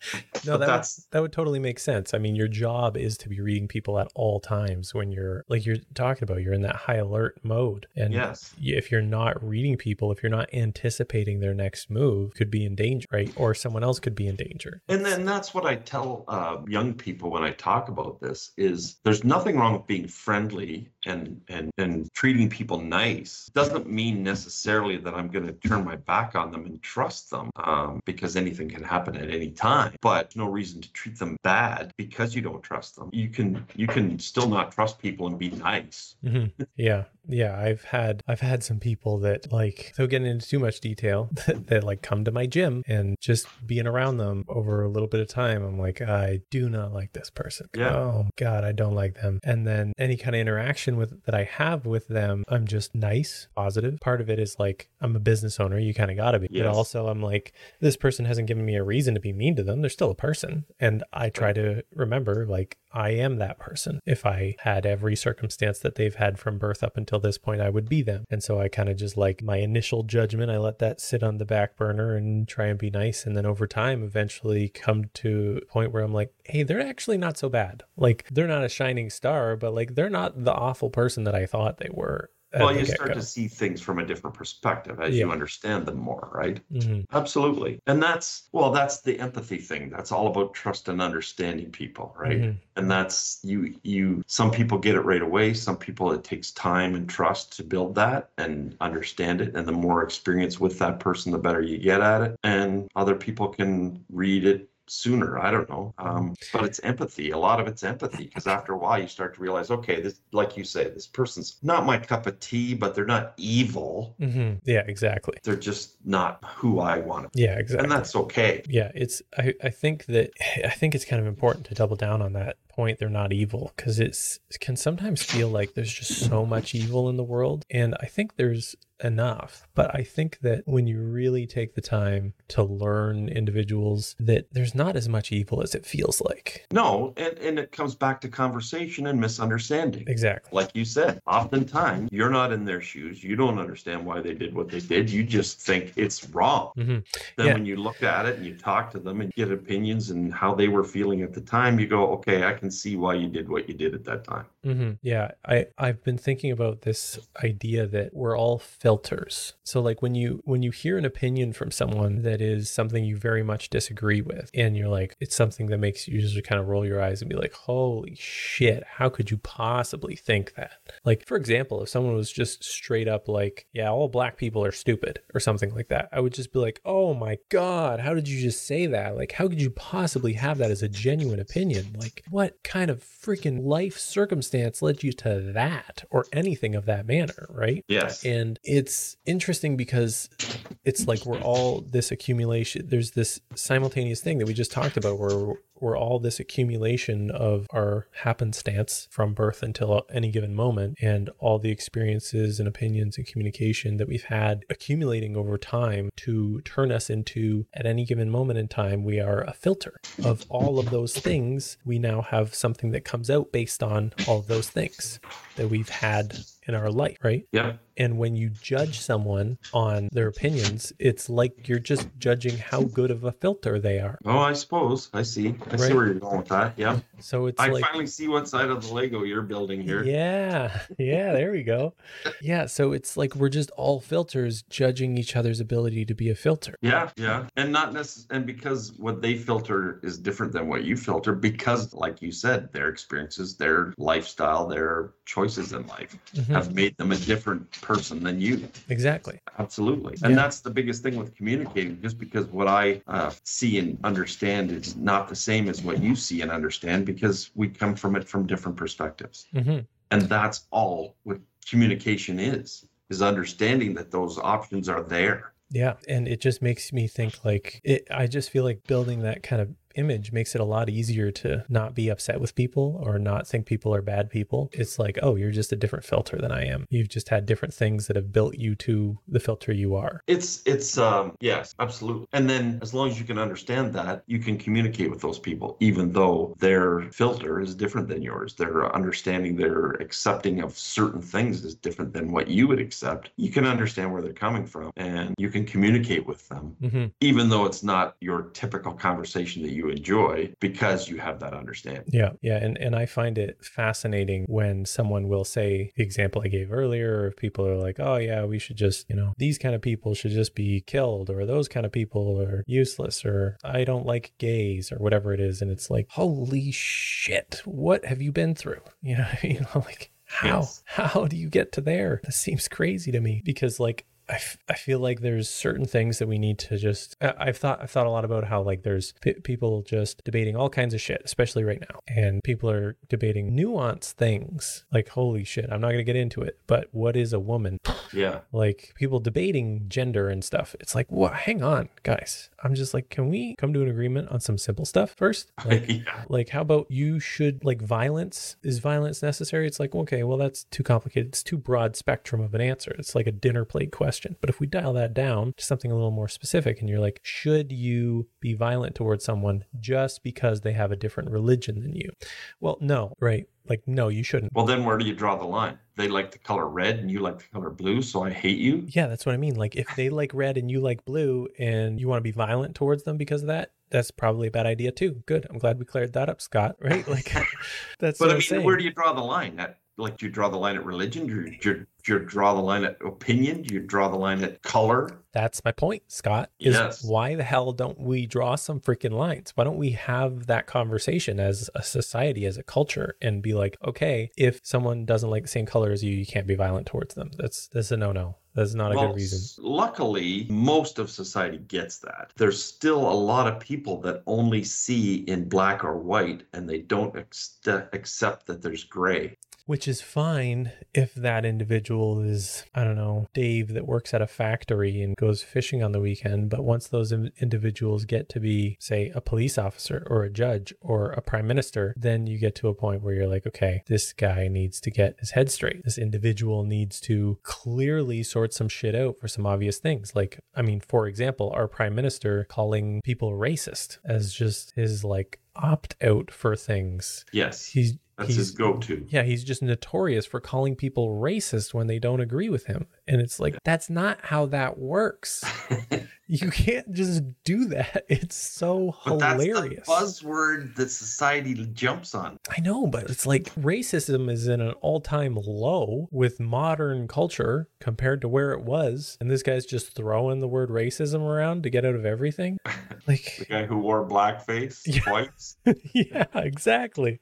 No, that would, that's that would totally make sense. I mean, your job is to be reading people at all times when you're like you're talking about, you're in that high alert mode. And yes. if you're not reading people, if you're not anticipating their next move, could be in danger, right? Or someone else could be in danger. And then that's what I tell uh, young people when I talk about this is there's nothing wrong with being friendly and and and treating people nice. Doesn't mean necessarily that I'm going to turn my back on them and trust them um, because anything can happen at any time. But no reason to treat them bad because you don't trust them. You can you can still not trust people and be nice. Mhm. Yeah. Yeah. I've had, I've had some people that like, so getting into too much detail that, that like come to my gym and just being around them over a little bit of time. I'm like, I do not like this person. Yeah. Oh God, I don't like them. And then any kind of interaction with that I have with them, I'm just nice, positive. Part of it is like, I'm a business owner. You kind of got to be. Yes. But also I'm like, this person hasn't given me a reason to be mean to them. They're still a person. And I try to remember like, I am that person. If I had every circumstance that they've had from birth up until this point, I would be them. And so I kind of just like my initial judgment, I let that sit on the back burner and try and be nice. And then over time, eventually come to a point where I'm like, hey, they're actually not so bad. Like they're not a shining star, but like they're not the awful person that I thought they were. Well, you start to see things from a different perspective as Yeah. you understand them more, right? Mhm. Absolutely. And that's, well, that's the empathy thing. That's all about trust and understanding people, right? Mhm. And that's you, you, some people get it right away. Some people, it takes time and trust to build that and understand it. And the more experience with that person, the better you get at it. And other people can read it sooner. I don't know. Um, but it's empathy. A lot of it's empathy because after a while you start to realize, okay, this, like you say, this person's not my cup of tea, but they're not evil. hmm Yeah, exactly. They're just not who I want to. Yeah, exactly. And that's okay. Yeah, it's I, I think that I think it's kind of important to double down on that point they're not evil because it's it can sometimes feel like there's just so much evil in the world and I think there's enough but I think that when you really take the time to learn individuals that there's not as much evil as it feels like No, and, and it comes back to conversation and misunderstanding. exactly Like you said, oftentimes you're not in their shoes. You don't understand why they did what they did. You just think it's wrong. Mhm. Then Yeah. when you look at it and you talk to them and get opinions and how they were feeling at the time, you go, okay, I can see why you did what you did at that time. hmm Yeah, I I've been thinking about this idea that we're all filters. So like when you when you hear an opinion from someone that is something you very much disagree with, and you're like, it's something that makes you just kind of roll your eyes and be like, holy shit, how could you possibly think that? Like for example, if someone was just straight up like, yeah, all black people are stupid or something like that, I would just be like, oh my god, how did you just say that? Like, how could you possibly have that as a genuine opinion? Like, what kind of freaking life circumstance led you to that or anything of that manner, right? Yes. And it's interesting because it's like we're all this accumulation. There's this simultaneous thing that we just talked about where we're all this accumulation of our happenstance from birth until any given moment and all the experiences and opinions and communication that we've had accumulating over time to turn us into at any given moment in time we are a filter of all of those things. We now have something that comes out based on all of those things that we've had in our life right Yeah. and when you judge someone on their opinions, it's like you're just judging how good of a filter they are. Oh, I suppose. I see. I see where you're going with that. Yeah. So it's I like finally see what side of the Lego you're building here. Yeah. Yeah, there we go. Yeah, so it's like we're just all filters judging each other's ability to be a filter. Yeah, yeah. And not necessarily, and because what they filter is different than what you filter, because, like you said, their experiences, their lifestyle, their choices in life Mhm. Have made them a different person than you. Exactly. Absolutely. And Yeah. that's the biggest thing with communicating. Just because what I uh, see and understand is not the same as what you see and understand, because we come from it from different perspectives. hmm And that's all what communication is, is understanding that those options are there. Yeah, and it just makes me think like it I just feel like building that kind of image makes it a lot easier to not be upset with people or not think people are bad people. It's like, oh, you're just a different filter than I am. You've just had different things that have built you to the filter you are. It's it's um yes, absolutely. And then as long as you can understand that, you can communicate with those people even though their filter is different than yours. Their understanding, their accepting of certain things is different than what you would accept. You can understand where they're coming from and you can communicate with them hmm even though it's not your typical conversation that you enjoy because you have that understanding. Yeah, yeah, and and I find it fascinating when someone will say the example I gave earlier if people are like, "Oh yeah, we should just, you know, these kind of people should just be killed or those kind of people are useless or I don't like gays or whatever it is." And it's like, "Holy shit, what have you been through?" You know, you know like how Yes. how do you get to there? This seems crazy to me because like I, f- I feel like there's certain things that we need to just I- I've thought I've thought a lot about how like there's p- people just debating all kinds of shit especially right now. And people are debating nuanced things like holy shit I'm not going to get into it but what is a woman? Yeah. like people debating gender and stuff. It's like what hang on guys. I'm just like can we come to an agreement on some simple stuff first? Like yeah. like how about you should like violence is violence necessary? It's like okay well that's too complicated. It's too broad spectrum of an answer. It's like a dinner plate question but if we dial that down to something a little more specific and you're like should you be violent towards someone just because they have a different religion than you? Well no right? Like no you shouldn't. Well, then where do you draw the line? They like the color red and you like the color blue, so I hate you. yeah that's what i mean. Like if they like red and you like blue and you want to be violent towards them because of that that's probably a bad idea too. Good. I'm glad we cleared that up scott right? Like that's But what I mean, where do you draw the line? That like do you draw the line at religion? Do you, do you, you draw the line at opinion? Do you draw the line at color? That's my point, Scott. Is Yes. why the hell don't we draw some freaking lines? Why don't we have that conversation as a society, as a culture, and be like, okay, if someone doesn't like the same color as you, you can't be violent towards them. That's that's a no no. That's not a Well, good reason. Luckily, most of society gets that. There's still a lot of people that only see in black or white and they don't ex- accept that there's gray. Which is fine if that individual is, I don't know, Dave that works at a factory and goes fishing on the weekend. But once those individuals get to be, say, a police officer or a judge or a prime minister, then you get to a point where you're like, okay, this guy needs to get his head straight. This individual needs to clearly sort some shit out for some obvious things. Like, I mean, for example, our prime minister calling people racist as just his like opt out for things. Yes. He's That's his go-to. Yeah, he's just notorious for calling people racist when they don't agree with him. And it's like, that's not how that works. you can't just do that. It's so But that's the hilarious. buzzword that society jumps on. I know, but it's like racism is in an all time low with modern culture compared to where it was. And this guy's just throwing the word racism around to get out of everything. Like, The guy who wore blackface twice. yeah, exactly.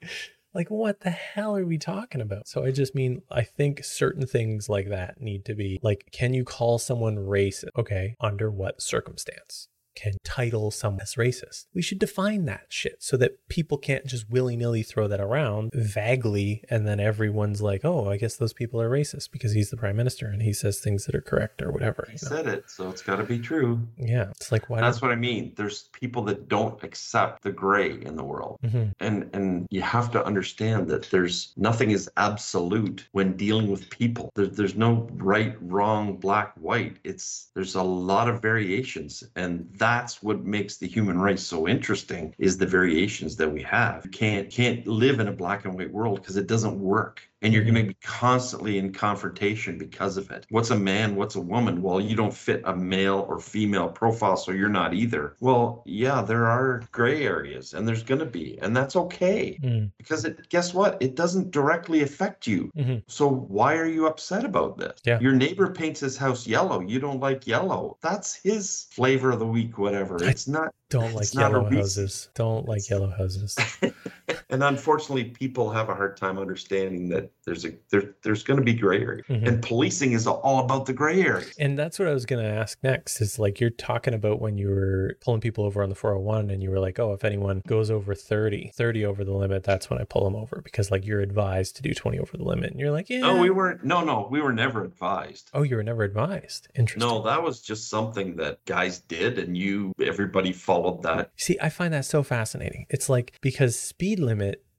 Like, what the hell are we talking about? So, I just mean, I think certain things like that need to be like, can you call someone racist? Okay, under what circumstance? Can title someone as racist? We should define that shit so that people can't just willy nilly throw that around vaguely. And then everyone's like, oh, I guess those people are racist because he's the prime minister and he says things that are correct or whatever. He said it, so it's got to be true. Yeah. It's like, why That's what I mean. There's people that don't accept the gray in the world. Mhm. And and you have to understand that there's nothing is absolute when dealing with people. There, there's no right, wrong, black, white. It's there's a lot of variations and that's what makes the human race so interesting is the variations that we have. You can't can't live in a black and white world because it doesn't work. And you're going to be constantly in confrontation because of it. What's a man? What's a woman? Well, you don't fit a male or female profile, so you're not either. Well, yeah, there are gray areas, and there's going to be, and that's okay Mm. because it. Guess what? It doesn't directly affect you. Mhm. So why are you upset about this? Yeah. Your neighbor paints his house yellow. You don't like yellow. That's his flavor of the week, whatever. It's not. Don't like it's not a yellow houses. Don't like yellow houses. And unfortunately, people have a hard time understanding that there's a there, there's going to be gray area, Mhm. and policing is all about the gray area. And that's what I was going to ask next is like you're talking about when you were pulling people over on the 401 and you were like, oh, if anyone goes over 30, 30 over the limit, that's when I pull them over because like you're advised to do 20 over the limit. And you're like, yeah. No, we weren't. No, no, we were never advised. Oh, you were never advised. Interesting. No, that was just something that guys did, and you everybody followed that. See, I find that so fascinating. It's like because speed limit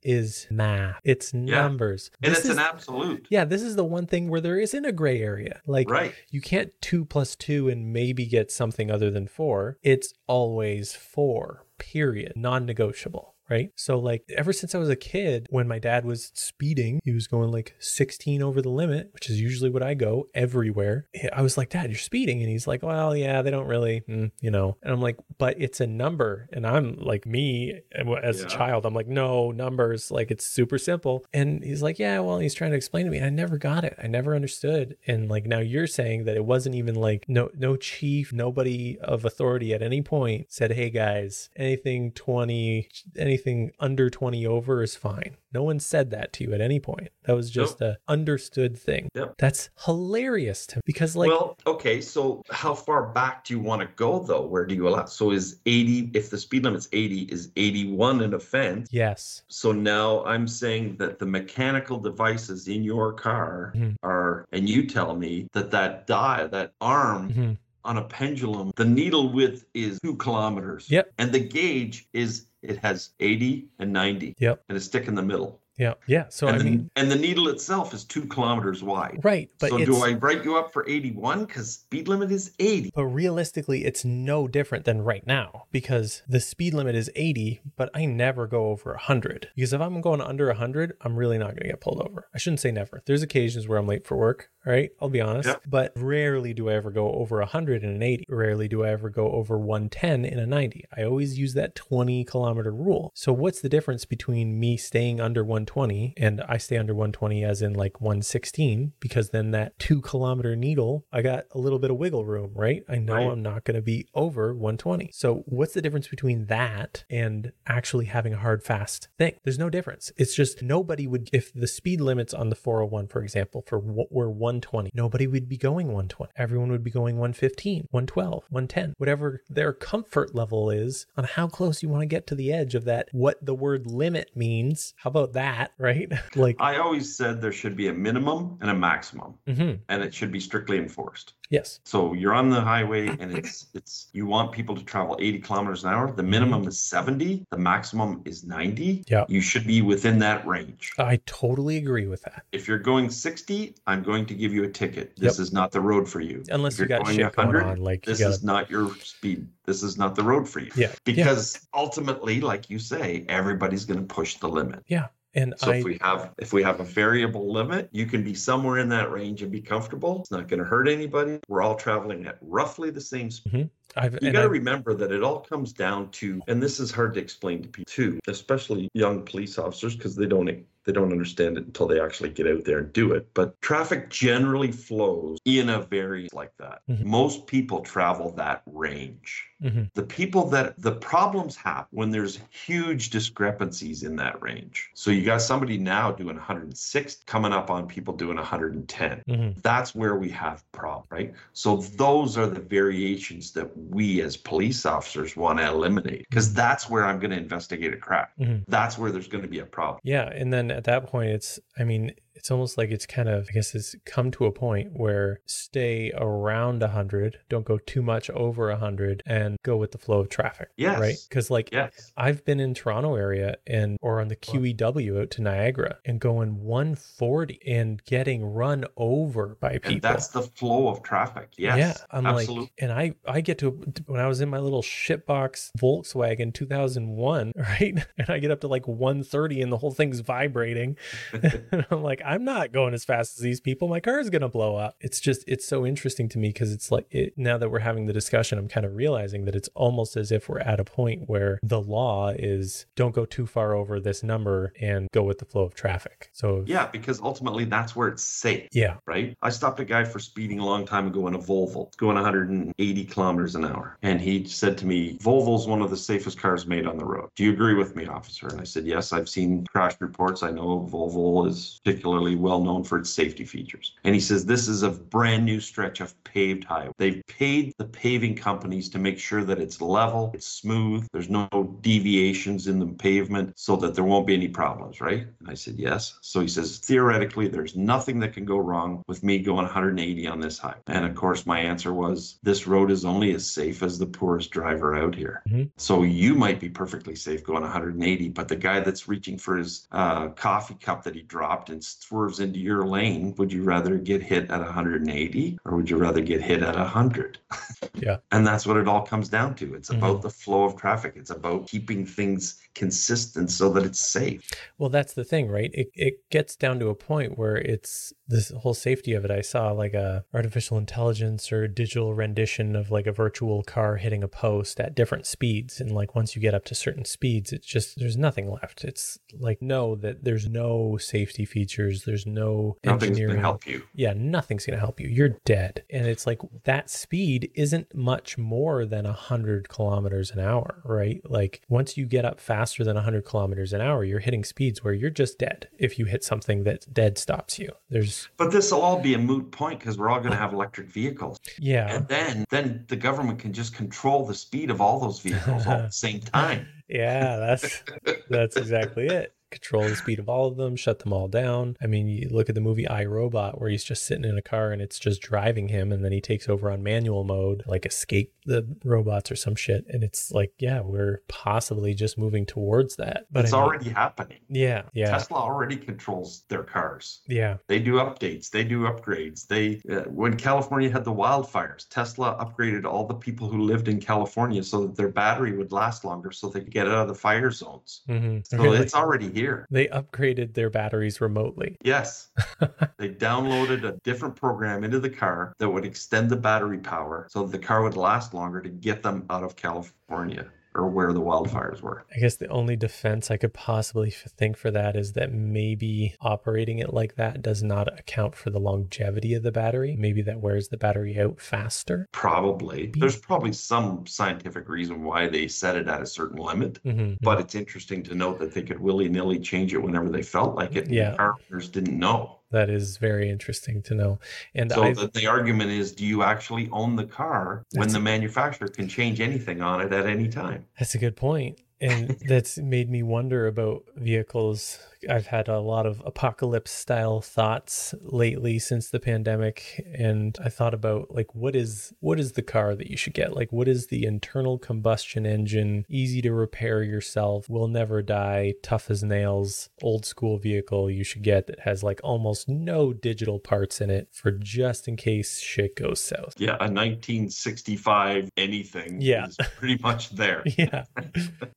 is math, it's numbers. And This it's is- an absolute. Yeah, this is the one thing where there isn't a gray area. Like, Right. you can't two plus two and maybe get something other than four. It's always four, period, non negotiable. Right. So, like, ever since I was a kid, when my dad was speeding, he was going like 16 over the limit, which is usually what I go everywhere. I was like, Dad, you're speeding. And he's like, Well, yeah, they don't really, mm, you know. And I'm like, But it's a number. And I'm like, me as a child, I'm like, No, numbers. Like, it's super simple. And he's like, Yeah, well, he's trying to explain to me. And I never got it. I never understood. And like, now you're saying that it wasn't even like, no, no chief, nobody of authority at any point said, Hey guys, anything 20, anything under 20 over is fine. No one said that to you at any point. That was just a understood thing. Yep. That's hilarious to me because like, well, okay, so how far back do you want to go though? Where do you allow? So is 80 if the speed limit's 80 is 81 an offense? yes. So now I'm saying that the mechanical devices in your car Mhm. are and you tell me that that die that arm Mhm. on a pendulum the needle width is 2 kilometers. Yep. And the gauge is it has 80 and 90 Yep. and a stick in the middle. Yeah. Yeah. So and, I the, mean, and the needle itself is 2 kilometers wide. right. But so do I write you up for 81 cuz speed limit is 80? But realistically, it's no different than right now because the speed limit is 80, but I never go over 100. Because if I'm going under 100, I'm really not going to get pulled over. I shouldn't say never. There's occasions where I'm late for work. Right? I'll be honest. Yep. But rarely do I ever go over 100 in an 80. Rarely do I ever go over 110 in a 90. I always use that 20 kilometer rule. So what's the difference between me staying under 120 and I stay under 120 as in like 116? Because then that two kilometer needle, I got a little bit of wiggle room, right? I know Right. I'm not going to be over 120. So what's the difference between that and actually having a hard fast thing? There's no difference. It's just nobody would if the speed limits on the 401 for example for what were 120, nobody would be going 120. Everyone would be going 115, 112, 110, whatever their comfort level is on how close you want to get to the edge of that what the word limit means. How about that, right? like I always said there should be a minimum and a maximum, mhm. and it should be strictly enforced. Yes. So you're on the highway and it's it's you want people to travel 80 kilometers an hour. The minimum is 70, the maximum is 90. Yeah. You should be within that range. I totally agree with that. If you're going 60, I'm going to give you a ticket. This Yep. is not the road for you. Unless If you you're got shit going on, like this gotta- is not your speed. This is not the road for you. Yeah. Because ultimately, like you say, everybody's going to push the limit. Yeah. And So I if we have if we have a variable limit, you can be somewhere in that range and be comfortable. It's not going to hurt anybody. We're all traveling at roughly the same speed. I've You got to remember that it all comes down to, and this is hard to explain to people too, especially young police officers because they don't they don't understand it until they actually get out there and do it. But traffic generally flows in a very like that. Mhm. Most people travel that range. Mhm. The people that the problems happen when there's huge discrepancies in that range. So you got somebody now doing 106 coming up on people doing 110 Mhm. that's where we have problem right so those are the variations that we as police officers want to eliminate because that's where i'm going to investigate a crack Mhm. that's where there's going to be a problem Yeah, and then at that point, it's I mean, it's almost like it's kind of I guess it's come to a point where stay around hundred, don't go too much over hundred, and go with the flow of traffic. Yes. right. Because like yes I've been in Toronto area and or on the QEW out to Niagara and going 140 and getting run over by people. and that's the flow of traffic yes Yeah, I'm absolutely like, and I I get to when I was in my little shitbox Volkswagen 2001, right? And I get up to like 130, and the whole thing's vibrating. and I'm like, I'm not going as fast as these people. My car is gonna blow up. It's just it's so interesting to me because it's like it, now that we're having the discussion, I'm kind of realizing that it's almost as if we're at a point where the law is don't go too far over this number and go with the flow of traffic. So yeah because ultimately that's where it's safe yeah, right? I stopped a guy for speeding a long time ago in a Volvo, going 180 kilometers an hour. And he said to me, Volvo's one of the safest cars made on the road. Do you agree with me, officer? And I said, Yes, I've seen crash reports. I know Volvo is particularly well known for its safety features. And he says, This is a brand new stretch of paved highway. They've paid the paving companies to make sure that it's level, it's smooth, there's no deviations in the pavement so that there won't be any problems, right? And I said, Yes. So he says, Theoretically, there's nothing that can go wrong with me going 180 on this highway. And of course, my answer was, This road is only as safe as the poorest driver out here. Mhm. So you might be perfectly safe going 180, but the guy that's reaching for his uh, coffee cup that he dropped and swerves into your lane, would you rather get hit at 180 or would you rather get hit at 100? Yeah. And that's what it all comes down to. It's Mhm. about the flow of traffic. It's about keeping things consistent so that it's safe. Well, that's the thing, right? It it gets down to a point where it's this whole safety of it. I saw like a artificial intelligence or digital rendition of like a virtual car hitting a post at different speeds, and like once you get up to certain speeds, it's just there's nothing left. It's like know that there's no safety features. There's no Nothing's engineering. to help you. Yeah, nothing's going to help you. You're dead. And it's like that speed isn't much more than 100 kilometers an hour, right? Like once you get up faster than 100 kilometers an hour, you're hitting speeds where you're just dead if you hit something that dead stops you. There's, But this will all be a moot point because we're all going to have electric vehicles. yeah. And then, then the government can just control the speed of all those vehicles all at the same time. Yeah, that's that's exactly it. Control the speed of all of them, shut them all down. I mean, you look at the movie I Robot, where he's just sitting in a car and it's just driving him, and then he takes over on manual mode, like escape the robots or some shit. And it's like, yeah, we're possibly just moving towards that. But it's I mean- already happening. yeah, yeah, Tesla already controls their cars. yeah, They do updates. They do upgrades. They uh, when California had the wildfires, Tesla upgraded all the people who lived in California so that their battery would last longer, so they could get out of the fire zones. hmm So it's already They upgraded their batteries remotely. Yes. they downloaded a different program into the car that would extend the battery power so the car would last longer to get them out of California or where the wildfires were. I guess the only defense I could possibly think for that is that maybe operating it like that does not account for the longevity of the battery. Maybe that wears the battery out faster. Probably. There's probably some scientific reason why they set it at a certain limit, Mm-hmm. but it's interesting to note that they could willy nilly change it whenever they felt like it. Yeah. The car owners didn't know. That is very interesting to know. And So the, the argument is do you actually own the car when the manufacturer can change anything on it at any time? That's a good point. And that's made me wonder about vehicles. I've had a lot of apocalypse style thoughts lately since the pandemic and I thought about like what is what is the car that you should get? Like what is the internal combustion engine, easy to repair yourself, will never die, tough as nails, old school vehicle you should get that has like almost no digital parts in it for just in case shit goes south. Yeah, a 1965 anything Yeah. is pretty much there. yeah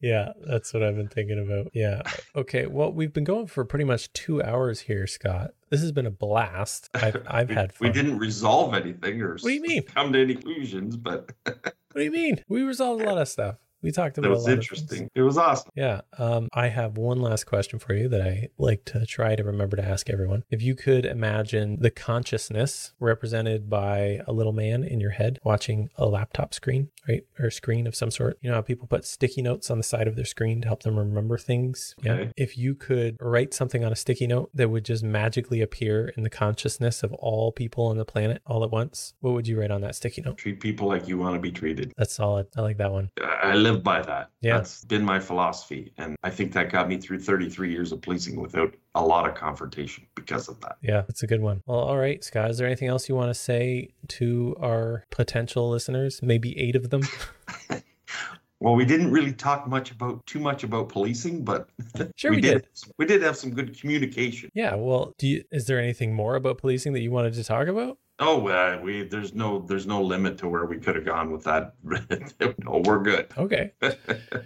yeah that's what i've been thinking about yeah okay well we've been going for pretty much two hours here scott. This has been a blast. I've, I've we, had we didn't resolve anything or What do you mean? come to any conclusions, but what do you mean? We resolved a lot of stuff we talked it about a was interesting. It was awesome. Yeah. Um, I have one last question for you that I like to try to remember to ask everyone. If you could imagine the consciousness represented by a little man in your head watching a laptop screen, right? Or a screen of some sort. You know how people put sticky notes on the side of their screen to help them remember things? Yeah. If you could write something on a sticky note that would just magically appear in the consciousness of all people on the planet all at once, what would you write on that sticky note? Treat people like you want to be treated. That's solid. I like that one. I live by that. Yeah. That's been my philosophy. And I think that got me through 33 years of policing without a lot of confrontation because of that. Yeah, that's a good one. Well, all right, Scott, is there anything else you want to say to our potential listeners? Maybe eight of them? Well, we didn't really talk much about too much about policing, but Sure we did. We did have some good communication. Yeah, well, do you, is there anything more about policing that you wanted to talk about? Oh, uh, we there's no there's no limit to where we could have gone with that. no, we're good. Okay.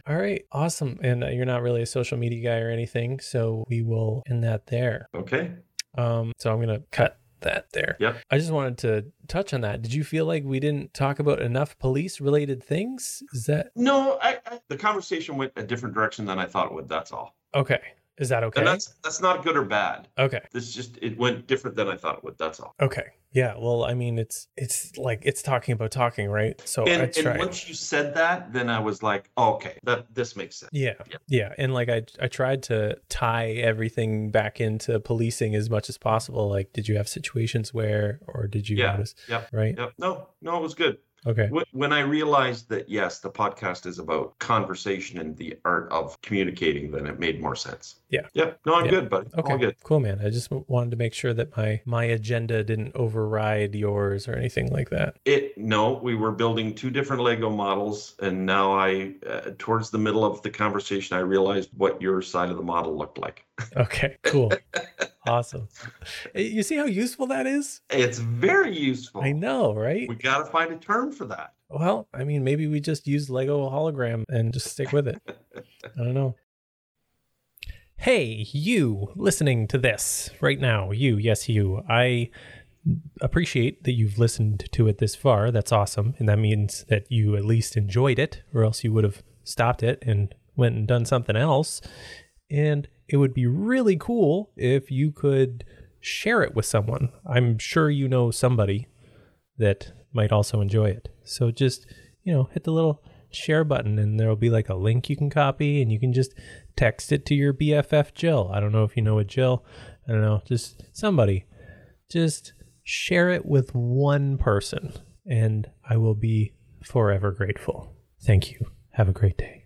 all right, awesome. And uh, you're not really a social media guy or anything, so we will end that there. Okay. Um, so I'm going to cut that there. Yep. I just wanted to touch on that. Did you feel like we didn't talk about enough police related things? Is that No, I, I, the conversation went a different direction than I thought it would. That's all. okay? Is that okay? And that's that's not good or bad. okay. This just it went different than I thought it would. That's all. Okay. Yeah. Well, I mean, it's it's like it's talking about talking, right? So I And, tried. and once you said that, then I was like, oh, okay, that this makes sense. yeah, Yeah. yeah, and like I I tried to tie everything back into policing as much as possible. Like, did you have situations where, or did you Yeah. notice? Yep. Right. Yep. No, no, it was good. Okay. When- I realized that yes, the podcast is about conversation and the art of communicating, then it made more sense. Yeah. Yep. No, I'm Yeah. good, buddy. Okay. All good. Cool, man. I just wanted to make sure that my my agenda didn't override yours or anything like that. It no, we were building two different Lego models, and now I, uh, towards the middle of the conversation, I realized what your side of the model looked like. Okay. Cool. awesome. You see how useful that is? It's very useful. I know, right? We got to find a term for that. Well, I mean, maybe we just use Lego hologram and just stick with it. I don't know. Hey, you listening to this right now, you, yes, you. I appreciate that you've listened to it this far. That's awesome. And that means that you at least enjoyed it, or else you would have stopped it and went and done something else. And it would be really cool if you could share it with someone. I'm sure you know somebody that might also enjoy it. So just, you know, hit the little share button and there'll be like a link you can copy and you can just text it to your BFF Jill. I don't know if you know a Jill. I don't know, just somebody. Just share it with one person and I will be forever grateful. Thank you. Have a great day.